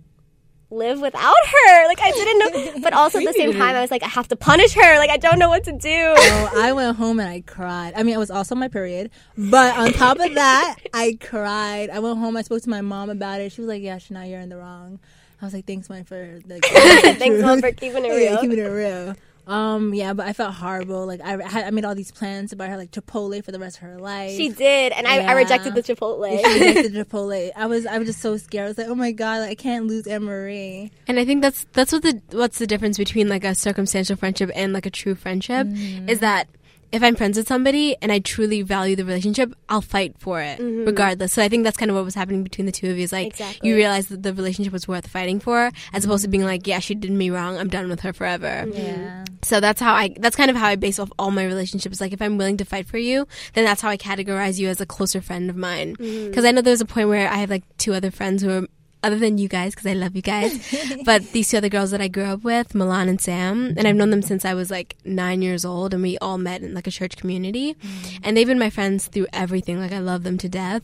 Speaker 1: live without her? Like I didn't know but also at the same time I was like I have to punish her. Like I don't know what to do.
Speaker 2: So I went home and I cried. I mean, it was also my period, but on top of that, I cried. I went home. I spoke to my mom about it. She was like, "Yeah, Shania, you're in the wrong." I was like, "Thanks, man, for like,
Speaker 1: Thanks mom for keeping it
Speaker 2: Yeah,
Speaker 1: real.
Speaker 2: keeping it real." Um, yeah, but I felt horrible. Like I had, I made all these plans about her, like Chipotle for the rest of her life.
Speaker 1: She did and I, I rejected the Chipotle.
Speaker 2: She rejected the Chipotle. I was, I was just so scared. I was like, "Oh my god, like, I can't lose Anne Marie."
Speaker 3: And I think that's that's what the what's the difference between like a circumstantial friendship and like a true friendship
Speaker 1: Mm-hmm.
Speaker 3: is that if I'm friends with somebody and I truly value the relationship, I'll fight for it regardless. So I think that's kind of what was happening between the two of you. Is like
Speaker 1: Mm-hmm. Exactly.
Speaker 3: you realize that the relationship was worth fighting for, as opposed to being like, yeah, she did me wrong. I'm done with her forever.
Speaker 1: Mm-hmm.
Speaker 2: Yeah.
Speaker 3: So that's how I. That's kind of how I base off all my relationships. Like if I'm willing to fight for you, then that's how I categorize you as a closer friend of mine.
Speaker 1: Mm-hmm.
Speaker 3: Because I know there's a point where I have like two other friends who are other than you guys, because I love you guys, but these two other girls that I grew up with, Milan and Sam, and I've mm-hmm. known them since I was like nine years old, and we all met in like a church community, mm-hmm. and they've been my friends through everything. Like I love them to death.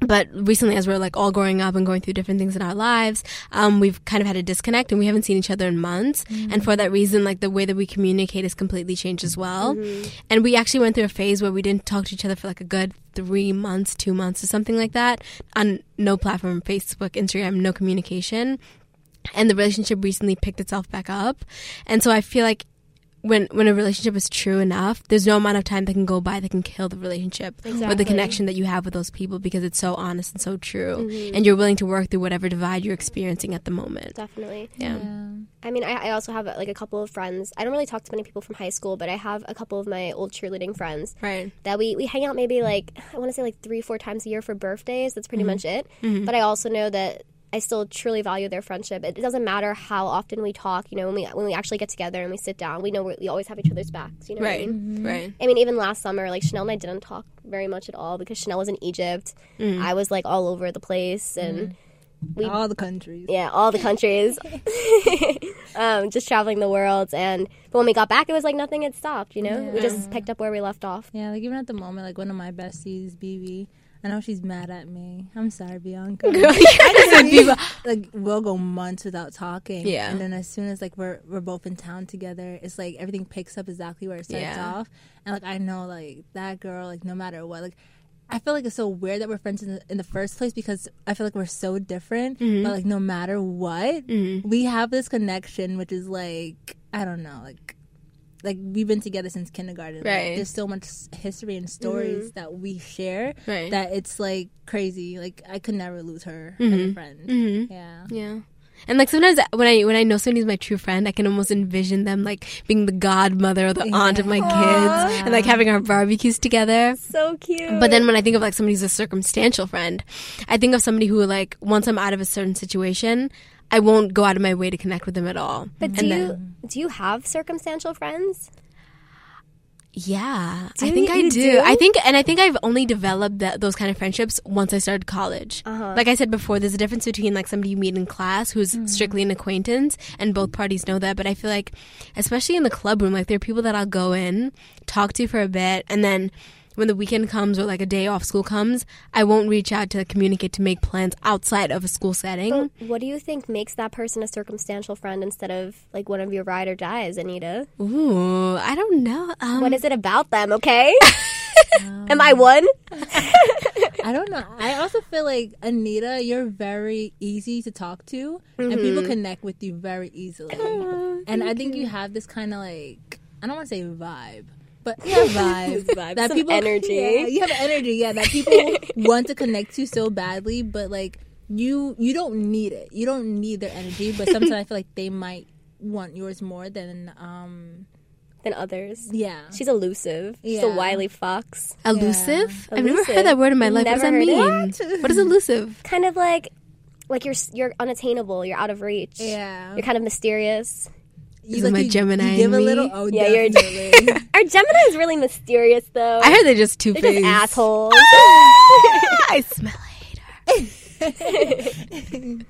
Speaker 3: But recently as we're like all growing up and going through different things in our lives um, we've kind of had a disconnect and we haven't seen each other in months. And for that reason like the way that we communicate has completely changed as well. And we actually went through a phase where we didn't talk to each other for like a good three months two months or something like that on no platform facebook instagram no communication. And the relationship recently picked itself back up. And so i feel like when when a relationship is true enough, there's no amount of time that can go by that can kill the relationship or the connection that you have with those people because it's so honest and so true, mm-hmm. and you're willing to work through whatever divide you're experiencing at the moment.
Speaker 1: Definitely.
Speaker 3: Yeah.
Speaker 1: I mean, I, I also have like a couple of friends. I don't really talk to many people from high school, but I have a couple of my old cheerleading friends
Speaker 3: Right.
Speaker 1: that we, we hang out maybe like, I want to say like three, four times a year for birthdays. That's pretty mm-hmm. much it. Mm-hmm. But I also know that I still truly value their friendship. It doesn't matter how often we talk, you know, when we, when we actually get together and we sit down, we know we we always have each other's backs, you know what I
Speaker 3: Right.
Speaker 1: mean? Mm-hmm.
Speaker 3: Right.
Speaker 1: I mean, even last summer, like Chanel and I didn't talk very much at all because Chanel was in Egypt. Mm. I was like all over the place and mm-hmm.
Speaker 2: All the countries.
Speaker 1: yeah, all the countries, um, just traveling the world. And but when we got back, it was like nothing had stopped. You know, we just picked up where we left off.
Speaker 2: Yeah, like even at the moment, like one of my besties, BB. I know she's mad at me. I'm sorry, Bianca. I just like, people, like we'll go months without talking.
Speaker 3: Yeah.
Speaker 2: And then as soon as like we're we're both in town together, it's like everything picks up exactly where it starts
Speaker 3: Yeah.
Speaker 2: off. And like I know like that girl, like no matter what, like I feel like it's so weird that we're friends in the, in the first place because I feel like we're so different.
Speaker 3: Mm-hmm.
Speaker 2: But like no matter what, we have this connection, which is like I don't know, like like we've been together since kindergarten. Like,
Speaker 3: Right.
Speaker 2: there's so much history and stories that we share
Speaker 3: Right.
Speaker 2: that it's like crazy. Like I could never lose her as a friend.
Speaker 3: Mm-hmm.
Speaker 2: Yeah.
Speaker 3: Yeah. And like sometimes when I when I know somebody's my true friend, I can almost envision them like being the godmother or the aunt of my kids and like having our barbecues together.
Speaker 1: So cute.
Speaker 3: But then when I think of like somebody who's a circumstantial friend, I think of somebody who like once I'm out of a certain situation, I won't go out of my way to connect with them at all.
Speaker 1: but do
Speaker 3: and
Speaker 1: you
Speaker 3: then-
Speaker 1: do you have circumstantial friends?
Speaker 3: Yeah,
Speaker 1: Do
Speaker 3: I think
Speaker 1: you-
Speaker 3: I do.
Speaker 1: do?
Speaker 3: I think, and I think I've only developed that, those kind of friendships once I started college.
Speaker 1: Uh-huh.
Speaker 3: Like I said before, there's a difference between like somebody you meet in class who's
Speaker 1: Mm-hmm.
Speaker 3: strictly an acquaintance, and both parties know that. But I feel like, especially in the club room, like there are people that I'll go in, talk to for a bit, and then when the weekend comes or like a day off school comes, I won't reach out to communicate to make plans outside of a school setting.
Speaker 1: But what do you think makes that person a circumstantial friend instead of like one of your ride or dies, Anita?
Speaker 3: Ooh, I don't know. Um,
Speaker 1: What is it about them? Okay, am I one?
Speaker 2: I don't know. I also feel like Anita, you're very easy to talk to, and
Speaker 3: Mm-hmm.
Speaker 2: people connect with you very easily.
Speaker 3: Oh,
Speaker 2: and I think you have this kind of like I don't want to say vibe, but yeah, vibe,
Speaker 1: Vibe,
Speaker 2: that
Speaker 1: some
Speaker 2: people
Speaker 1: energy.
Speaker 2: Yeah, you have energy, yeah, that people want to connect to so badly, but like you, you don't need it. You don't need their energy, but sometimes I feel like they might want yours more than um
Speaker 1: Than others.
Speaker 2: yeah.
Speaker 1: She's elusive. She's a wily fox.
Speaker 3: elusive? I've never
Speaker 1: Elusive.
Speaker 3: heard that word in my life.
Speaker 1: Never
Speaker 3: what does that
Speaker 1: heard
Speaker 3: mean? what is elusive?
Speaker 1: Kind of like, like you're you're unattainable. You're out of reach.
Speaker 2: Yeah.
Speaker 1: You're kind of mysterious.
Speaker 2: You,
Speaker 3: Is it my Gemini
Speaker 2: You give a
Speaker 3: me?
Speaker 2: little. Oh,
Speaker 1: Yeah, you're-
Speaker 2: definitely.
Speaker 1: Our Gemini is really mysterious, though.
Speaker 3: I heard they're just two
Speaker 1: They're just
Speaker 3: faced
Speaker 1: assholes.
Speaker 3: I smell a hater.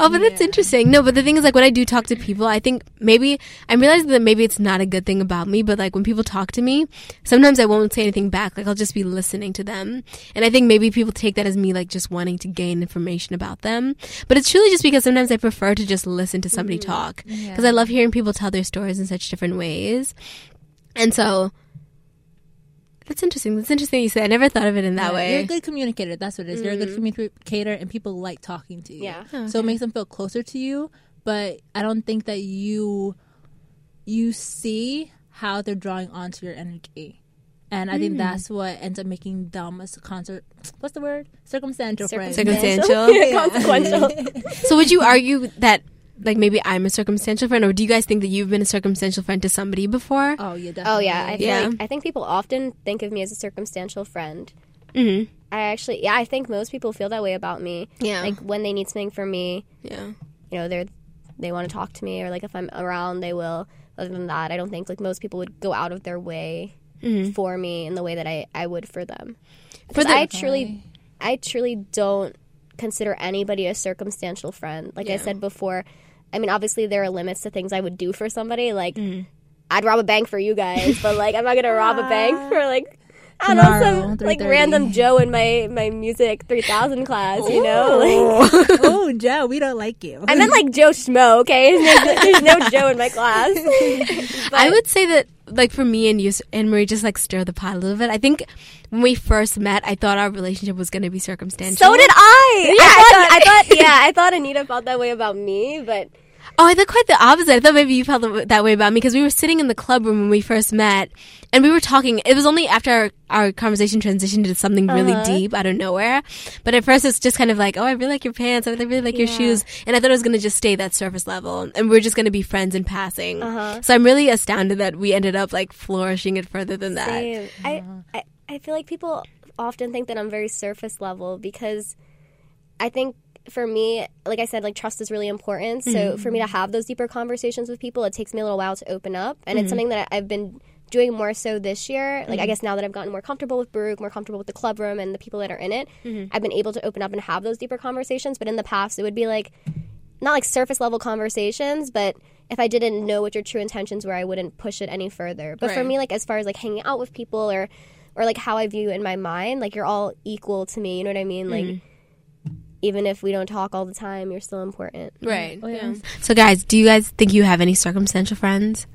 Speaker 3: oh, but that's interesting. No, but the thing is, like, when I do talk to people, I think maybe I'm realizing that maybe it's not a good thing about me, but like when people talk to me, sometimes I won't say anything back. Like, I'll just be listening to them. And I think maybe people take that as me, like, just wanting to gain information about them. But it's truly just because sometimes I prefer to just listen to somebody mm. talk. Because I love hearing people tell their stories in such different ways. And so. That's interesting. That's interesting you say. I never thought of it in that
Speaker 2: Yeah,
Speaker 3: way.
Speaker 2: You're a good communicator. That's what it is. You're a good mm. communicator, and people like talking to you.
Speaker 1: Yeah.
Speaker 2: Oh, so it makes them feel closer to you. But I don't think that you you see how they're drawing onto your energy. And I think hmm. that's what ends up making them a concert. What's the word? Circumstantial friends.
Speaker 3: Circumstantial.
Speaker 1: Consequential.
Speaker 3: So would you argue that like maybe I'm a circumstantial friend, or do you guys think that you've been a circumstantial friend to somebody before?
Speaker 2: Oh yeah, definitely.
Speaker 1: Oh yeah, I
Speaker 3: Yeah.
Speaker 1: like I think people often think of me as a circumstantial friend.
Speaker 3: Mm-hmm.
Speaker 1: I actually, yeah, I think most people feel that way about me.
Speaker 3: Yeah.
Speaker 1: Like when they need something from me,
Speaker 3: Yeah.
Speaker 1: you know, they're they want to talk to me, or like if I'm around, they will. Other than that, I don't think like most people would go out of their way for me in the way that I I would for them. Because
Speaker 3: the-
Speaker 1: I truly, I truly don't consider anybody a circumstantial friend. Like I said before, I mean, obviously there are limits to things I would do for somebody. Like mm. I'd rob a bank for you guys, but like I'm not gonna rob a bank for like I don't know, some like random Joe in my my music three thousand class, you know. Like,
Speaker 2: oh, Joe, we don't like you.
Speaker 1: I meant like Joe Schmo. Okay, there's, there's no Joe in my class.
Speaker 3: I would say that, like for me and you and Marie, just like stir the pot a little bit. I think when we first met, I thought our relationship was going to be circumstantial.
Speaker 1: So did I.
Speaker 3: Yeah,
Speaker 1: I,
Speaker 3: I
Speaker 1: thought, I thought, yeah, I thought Anita felt that way about me, but
Speaker 3: Oh, I thought quite the opposite. I thought maybe you felt that way about me because we were sitting in the club room when we first met, and we were talking. It was only after our, our conversation transitioned into something really
Speaker 1: Uh-huh.
Speaker 3: deep out of nowhere. But at first, it's just kind of like, oh, I really like your pants. I really like your
Speaker 1: Yeah.
Speaker 3: shoes, and I thought it was going to just stay that surface level, and we are just going to be friends in passing.
Speaker 1: Uh-huh.
Speaker 3: So I'm really astounded that we ended up like flourishing it further than that.
Speaker 1: Same. I, I I feel like people often think that I'm very surface level because I think for me, like I said, like trust is really important. So mm-hmm. for me to have those deeper conversations with people, it takes me a little while to open up, and it's mm-hmm. something that I've been doing more so this year. Like I mm-hmm. guess now that I've gotten more comfortable with Baruch, more comfortable with the club room and the people that are in it, I've been able to open up and have those deeper conversations. But in the past, it would be like not like surface level conversations, but if I didn't know what your true intentions were, I wouldn't push it any further. But for me, like as far as like hanging out with people or or like how I view in my mind, like you're all equal to me. You know what I mean? Like even if we don't talk all the time, you're still important.
Speaker 3: Right.
Speaker 2: Oh, yeah.
Speaker 3: So, guys, do you guys think you have any circumstantial friends?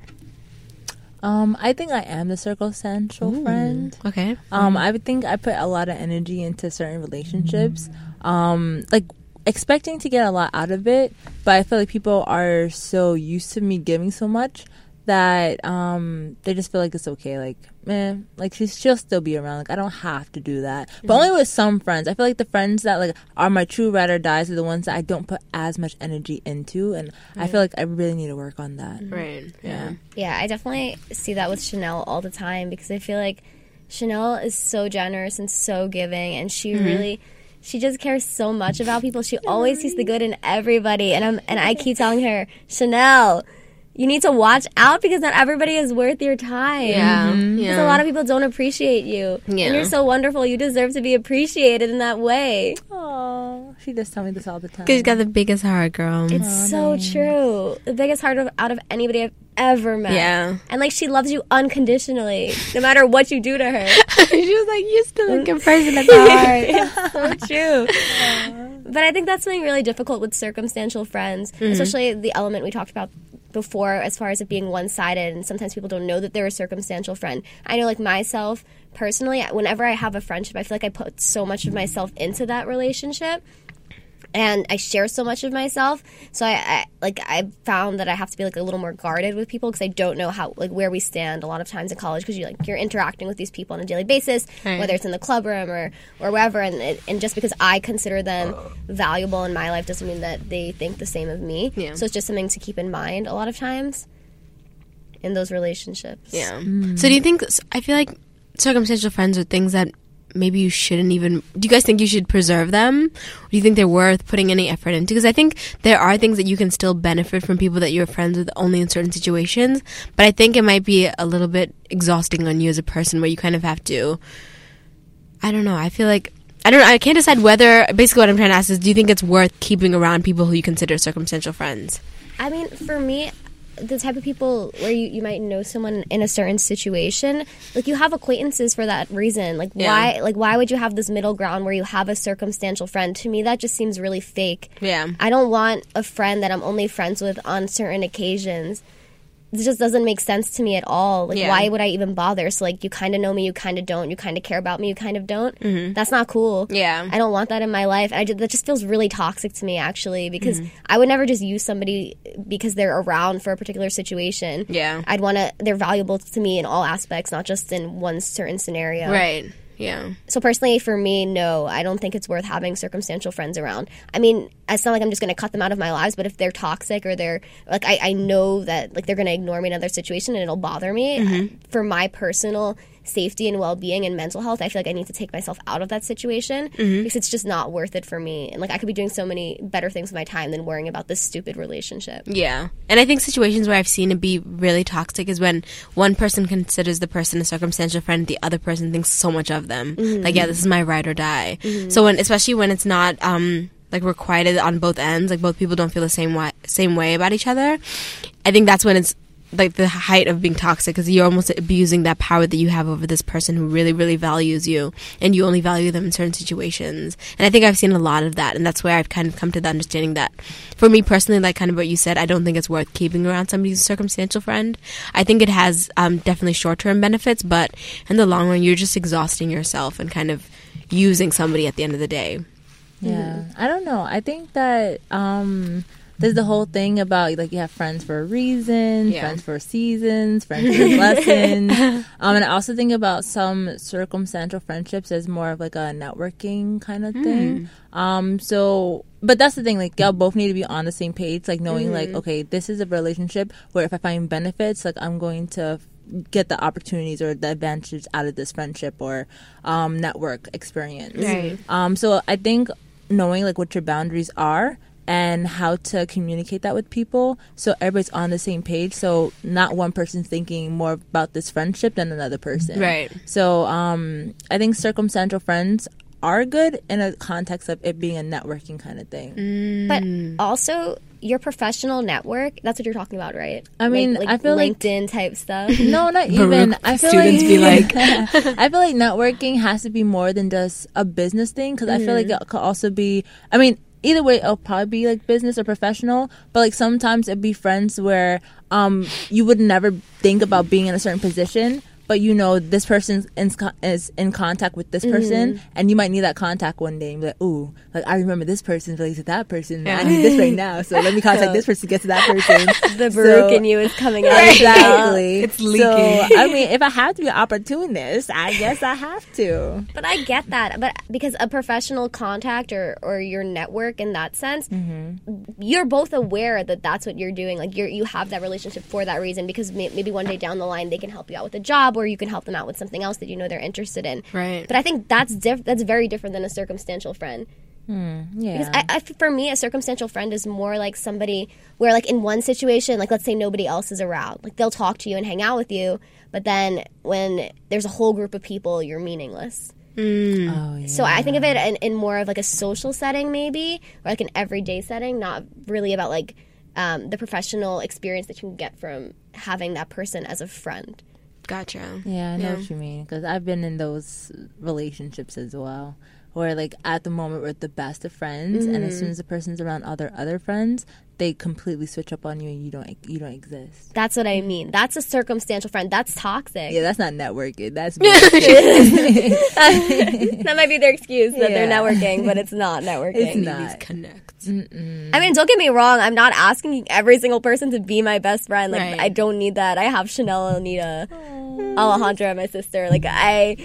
Speaker 2: Um, I think I am the circumstantial friend.
Speaker 3: Okay.
Speaker 2: Um, I would think I put a lot of energy into certain relationships. Um, like expecting to get a lot out of it, but I feel like people are so used to me giving so much that um they just feel like it's okay. Like, man, like she's she'll still be around. Like I don't have to do that. But mm-hmm. only with some friends. I feel like the friends that like are my true ride or dies are the ones that I don't put as much energy into, and I feel like I really need to work on that. Mm-hmm.
Speaker 3: Right.
Speaker 2: Yeah.
Speaker 1: Yeah, I definitely see that with Chanel all the time because I feel like Chanel is so generous and so giving, and she mm-hmm. really. She just cares so much about people. She always sees the good in everybody, and I'm and I keep telling her, Chanel, you need to watch out because not everybody is worth your time.
Speaker 3: Yeah. Mm-hmm.
Speaker 1: Because
Speaker 3: Yeah.
Speaker 1: a lot of people don't appreciate you,
Speaker 3: Yeah.
Speaker 1: and you're so wonderful. You deserve to be appreciated in that way.
Speaker 2: Oh, she does tell me this all the time.
Speaker 3: Because you got the biggest heart, girl.
Speaker 1: It's so true. The biggest heart of, out of anybody I've ever met.
Speaker 3: Yeah.
Speaker 1: And like she loves you unconditionally, no matter what you do to her.
Speaker 3: she was like, "You're still a good person at the heart."
Speaker 1: it's so true. But I think that's something really difficult with circumstantial friends, mm-hmm. especially the element we talked about before as far as it being one-sided and sometimes people don't know that they're a circumstantial friend. I know like myself personally, whenever I have a friendship, I feel like I put so much of myself into that relationship and I share so much of myself. So I, I like I found that I have to be like a little more guarded with people because I don't know how like where we stand a lot of times in college because you like you're interacting with these people on a daily basis,
Speaker 3: Right.
Speaker 1: whether it's in the club room or or wherever, and it, and just because I consider them valuable in my life doesn't mean that they think the same of me.
Speaker 3: Yeah.
Speaker 1: So it's just something to keep in mind a lot of times in those relationships.
Speaker 3: Yeah. Mm. So do you think? I feel like circumstantial friends are things that maybe you shouldn't even. Do you guys think you should preserve them? Do you think they're worth putting any effort into? Because I think there are things that you can still benefit from people that you're friends with only in certain situations. But I think it might be a little bit exhausting on you as a person where you kind of have to. I don't know. I feel like. I don't. I can't decide whether. Basically, what I'm trying to ask is, do you think it's worth keeping around people who you consider circumstantial friends?
Speaker 1: I mean, for me, the type of people where you, you might know someone in a certain situation, like you have acquaintances for that reason. Like
Speaker 3: Yeah.
Speaker 1: why like why would you have this middle ground where you have a circumstantial friend? To me that just seems really fake.
Speaker 3: Yeah.
Speaker 1: I don't want a friend that I'm only friends with on certain occasions. It just doesn't make sense to me at all. Like,
Speaker 3: Yeah.
Speaker 1: why would I even bother? So, like, you kind of know me, you kind of don't. You kind of care about me, you kind of don't. That's not cool.
Speaker 3: Mm-hmm. Yeah.
Speaker 1: I don't want that in my life. I just, that just feels really toxic to me, actually, because
Speaker 3: Mm-hmm.
Speaker 1: I would never just use somebody because they're around for a particular situation.
Speaker 3: Yeah.
Speaker 1: I'd want to. They're valuable to me in all aspects, not just in one certain scenario.
Speaker 3: Right. Yeah.
Speaker 1: So personally, for me, no, I don't think it's worth having circumstantial friends around. I mean, it's not like I'm just going to cut them out of my lives, but if they're toxic or they're like, I, I know that like they're going to ignore me in another situation and it'll bother me.
Speaker 3: Mm-hmm.
Speaker 1: For my personal safety and well-being and mental health, I feel like I need to take myself out of that situation
Speaker 3: Mm-hmm.
Speaker 1: because it's just not worth it for me. And like I could be doing so many better things with my time than worrying about this stupid relationship.
Speaker 3: Yeah. And I think situations where I've seen it be really toxic is when one person considers the person a circumstantial friend, the other person thinks so much of them. Like, yeah, this is my ride or die. So when, especially when it's not, um, like requited on both ends, like both people don't feel the same way, same way about each other. I think that's when it's like the height of being toxic because you're almost abusing that power that you have over this person who really really values you and you only value them in certain situations. And i think i've seen a lot of that and that's where i've kind of come to the understanding that for me personally like kind of what you said i don't think it's worth keeping around somebody who's a circumstantial friend. I think it has um, definitely short-term benefits but in the long run you're just exhausting yourself and kind of using somebody at the end of the day.
Speaker 2: Yeah, I don't know. I think that um, there's the whole thing about like you have friends for a reason,
Speaker 3: Yeah.
Speaker 2: friends for seasons, friends for lessons. Um, and I also think about some circumstantial friendships as more of like a networking kind of thing. Um, so, but that's the thing. Like y'all both need to be on the same page. Like knowing like okay, this is a relationship where if I find benefits, like I'm going to get the opportunities or the advantages out of this friendship or um, network experience.
Speaker 3: Right.
Speaker 2: Um, so I think knowing like what your boundaries are and how to communicate that with people. So everybody's on the same page. So not one person's thinking more about this friendship than another person.
Speaker 3: Right.
Speaker 2: so um i think circumstantial friends are good in a context of it being a networking kind of thing.
Speaker 1: But also your professional network, that's what you're talking about, right?
Speaker 2: I mean,
Speaker 1: like,
Speaker 2: I feel like-
Speaker 1: LinkedIn type stuff.
Speaker 2: no not even. i feel
Speaker 3: students
Speaker 2: like
Speaker 3: be like-
Speaker 2: i feel like networking has to be more than just a business thing because i feel like it could also be i mean either way it'll probably be like business or professional but like sometimes it'd be friends where um you would never think about being in a certain position but you know this person is, is in contact with this person mm-hmm. and you might need that contact one day and be like ooh like i remember this person relates to that person i need this right now so let me contact this person to get to that person
Speaker 1: the
Speaker 2: So-
Speaker 1: Baruch in you is coming out.
Speaker 2: Exactly.
Speaker 3: It's leaking. So.
Speaker 2: I mean, if I have to be an opportunist, I guess I have to.
Speaker 1: But I get that. But because a professional contact or, or your network in that sense, mm-hmm. you're both aware that that's what you're doing. Like you're you have that relationship for that reason because may, maybe one day down the line they can help you out with a job or you can help them out with something else that you know they're interested in.
Speaker 3: Right.
Speaker 1: But I think that's diff- that's very different than a circumstantial friend.
Speaker 2: Yeah.
Speaker 1: Because I, I, for me, a circumstantial friend is more like somebody where, like, in one situation, like, let's say nobody else is around, like, they'll talk to you and hang out with you, but then when there's a whole group of people, you're meaningless.
Speaker 2: oh, yeah.
Speaker 1: So I think of it in, in more of like a social setting, maybe, or like an everyday setting, not really about like um, the professional experience that you can get from having that person as a friend.
Speaker 3: Gotcha
Speaker 2: Yeah, I know
Speaker 3: Yeah.
Speaker 2: what you mean. Because I've been in those relationships as well. Where, like, at the moment, we're the best of friends, and as mm-hmm. soon as the person's around other other friends, they completely switch up on you, and you don't you don't exist.
Speaker 1: That's what I mean. That's a circumstantial friend. That's toxic.
Speaker 2: Yeah, that's not networking. That's
Speaker 1: that might be their excuse that they're networking, but it's not networking.
Speaker 2: it's not.
Speaker 3: connect
Speaker 1: I mean, don't get me wrong. I'm not asking every single person to be my best friend. Like,
Speaker 3: Right.
Speaker 1: I don't need that. I have Chanel, Anita, Alejandra, my sister. Like, I.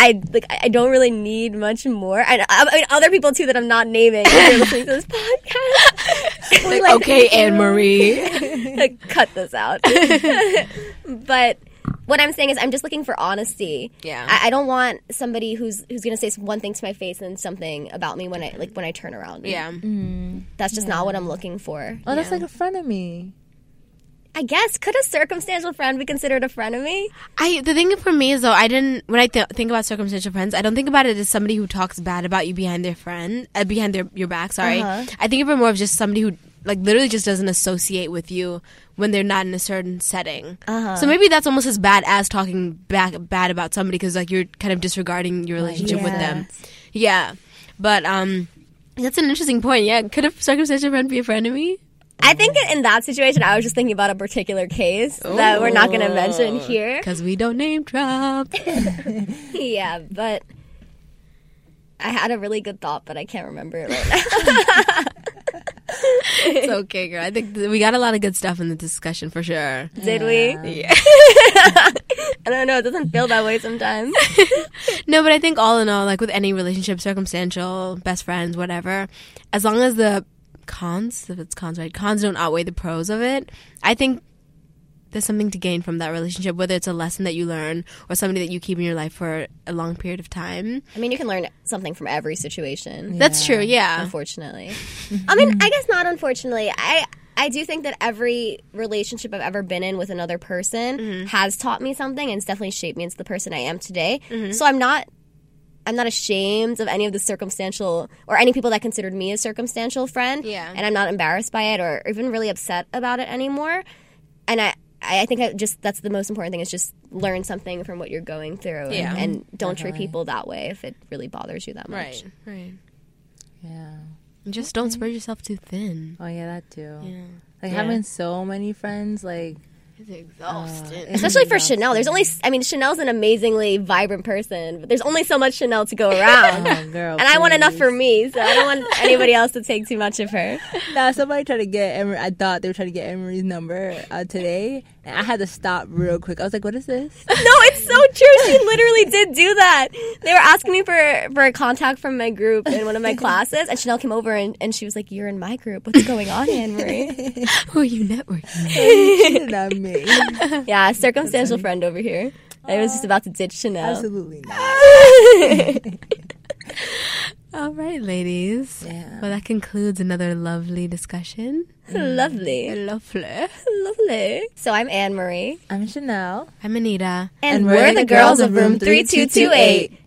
Speaker 1: I like. I don't really need much more, I, I mean other people too that I'm not naming. If you're listening to this podcast,
Speaker 3: like, okay anne marie
Speaker 1: like, cut this out. but what I'm saying is, I'm just looking for honesty.
Speaker 3: Yeah.
Speaker 1: I, I don't want somebody who's who's gonna say one thing to my face and then something about me when I like when I turn around.
Speaker 3: yeah mm.
Speaker 1: that's just not what I'm looking for.
Speaker 2: Oh, that's
Speaker 3: Yeah.
Speaker 2: like a frenemy.
Speaker 1: I guess could a circumstantial friend be considered a frenemy?
Speaker 3: I the thing for me is though I didn't when I th- think about circumstantial friends I don't think about it as somebody who talks bad about you behind their friend uh, behind their your back sorry.
Speaker 1: Uh-huh.
Speaker 3: I think of it more of just somebody who like literally just doesn't associate with you when they're not in a certain setting.
Speaker 1: Uh-huh.
Speaker 3: so maybe that's almost as bad as talking back bad about somebody because like you're kind of disregarding your relationship with them. Yeah. But um that's an interesting point. Yeah. Could a circumstantial friend be a frenemy
Speaker 1: I think in that situation, I was just thinking about a particular case that we're not going to mention here.
Speaker 3: because we don't name drop
Speaker 1: Yeah, but I had a really good thought, but I can't remember it right now.
Speaker 3: it's okay girl I think th- we got a lot of good stuff in the discussion for sure
Speaker 1: Did we?
Speaker 3: yeah
Speaker 1: I don't know. It doesn't feel that way sometimes.
Speaker 3: No, but I think all in all, like with any relationship, circumstantial, best friends, whatever, as long as the cons, if it's cons, right, cons don't outweigh the pros of it, I think there's something to gain from that relationship, whether it's a lesson that you learn or somebody that you keep in your life for a long period of time.
Speaker 1: I mean, you can learn something from every situation.
Speaker 3: That's true, yeah.
Speaker 1: Unfortunately, I mean, I guess not. Unfortunately, I I do think that every relationship I've ever been in with another person mm-hmm. has taught me something, and it's definitely shaped me into the person I am today. Mm-hmm. So I'm not. I'm not ashamed of any of the circumstantial or any people that considered me a circumstantial friend.
Speaker 3: Yeah.
Speaker 1: And I'm not embarrassed by it or even really upset about it anymore. And I, I I, I think I just that's the most important thing is just learn something from what you're going through, and-
Speaker 3: Yeah.
Speaker 1: and, don't mm-hmm.
Speaker 2: treat
Speaker 1: people that way if it really bothers you that much.
Speaker 3: Right. Right.
Speaker 2: Yeah.
Speaker 3: And Just don't spread yourself too thin.
Speaker 2: Oh yeah, that too.
Speaker 3: Yeah.
Speaker 2: Like
Speaker 1: Yeah.
Speaker 2: having so many friends, like
Speaker 3: It's
Speaker 2: uh,
Speaker 3: exhausting.
Speaker 2: it's
Speaker 1: Especially for
Speaker 2: exhausting.
Speaker 1: Chanel, there's only I mean Chanel's an amazingly vibrant person, but there's only so much Chanel to go around.
Speaker 2: Oh, girl,
Speaker 1: And I want enough for me, so I don't want anybody else to take too much of her.
Speaker 2: Nah, somebody tried to get Emery. I thought they were trying to get Emery's number uh, today, and I had to stop real quick. I was like, "What is this?"
Speaker 1: No, it's so true. She literally did do that. They were asking me for for a contact from my group in one of my classes, and Chanel came over and, and she was like, "You're in my group. What's going on, Anne Marie?"
Speaker 3: Who are you networking? with?
Speaker 2: Cheated me.
Speaker 1: yeah, circumstantial friend over here. I was just about to ditch Chanel.
Speaker 2: Absolutely not.
Speaker 3: All right, ladies.
Speaker 2: Yeah.
Speaker 3: Well, that concludes another lovely discussion.
Speaker 1: Lovely,
Speaker 3: Lovely.
Speaker 1: lovely. So I'm Anne Marie,
Speaker 2: I'm Chanel.
Speaker 3: I'm Anita.
Speaker 1: and,
Speaker 2: And
Speaker 1: we're, the girls of room three two two eight.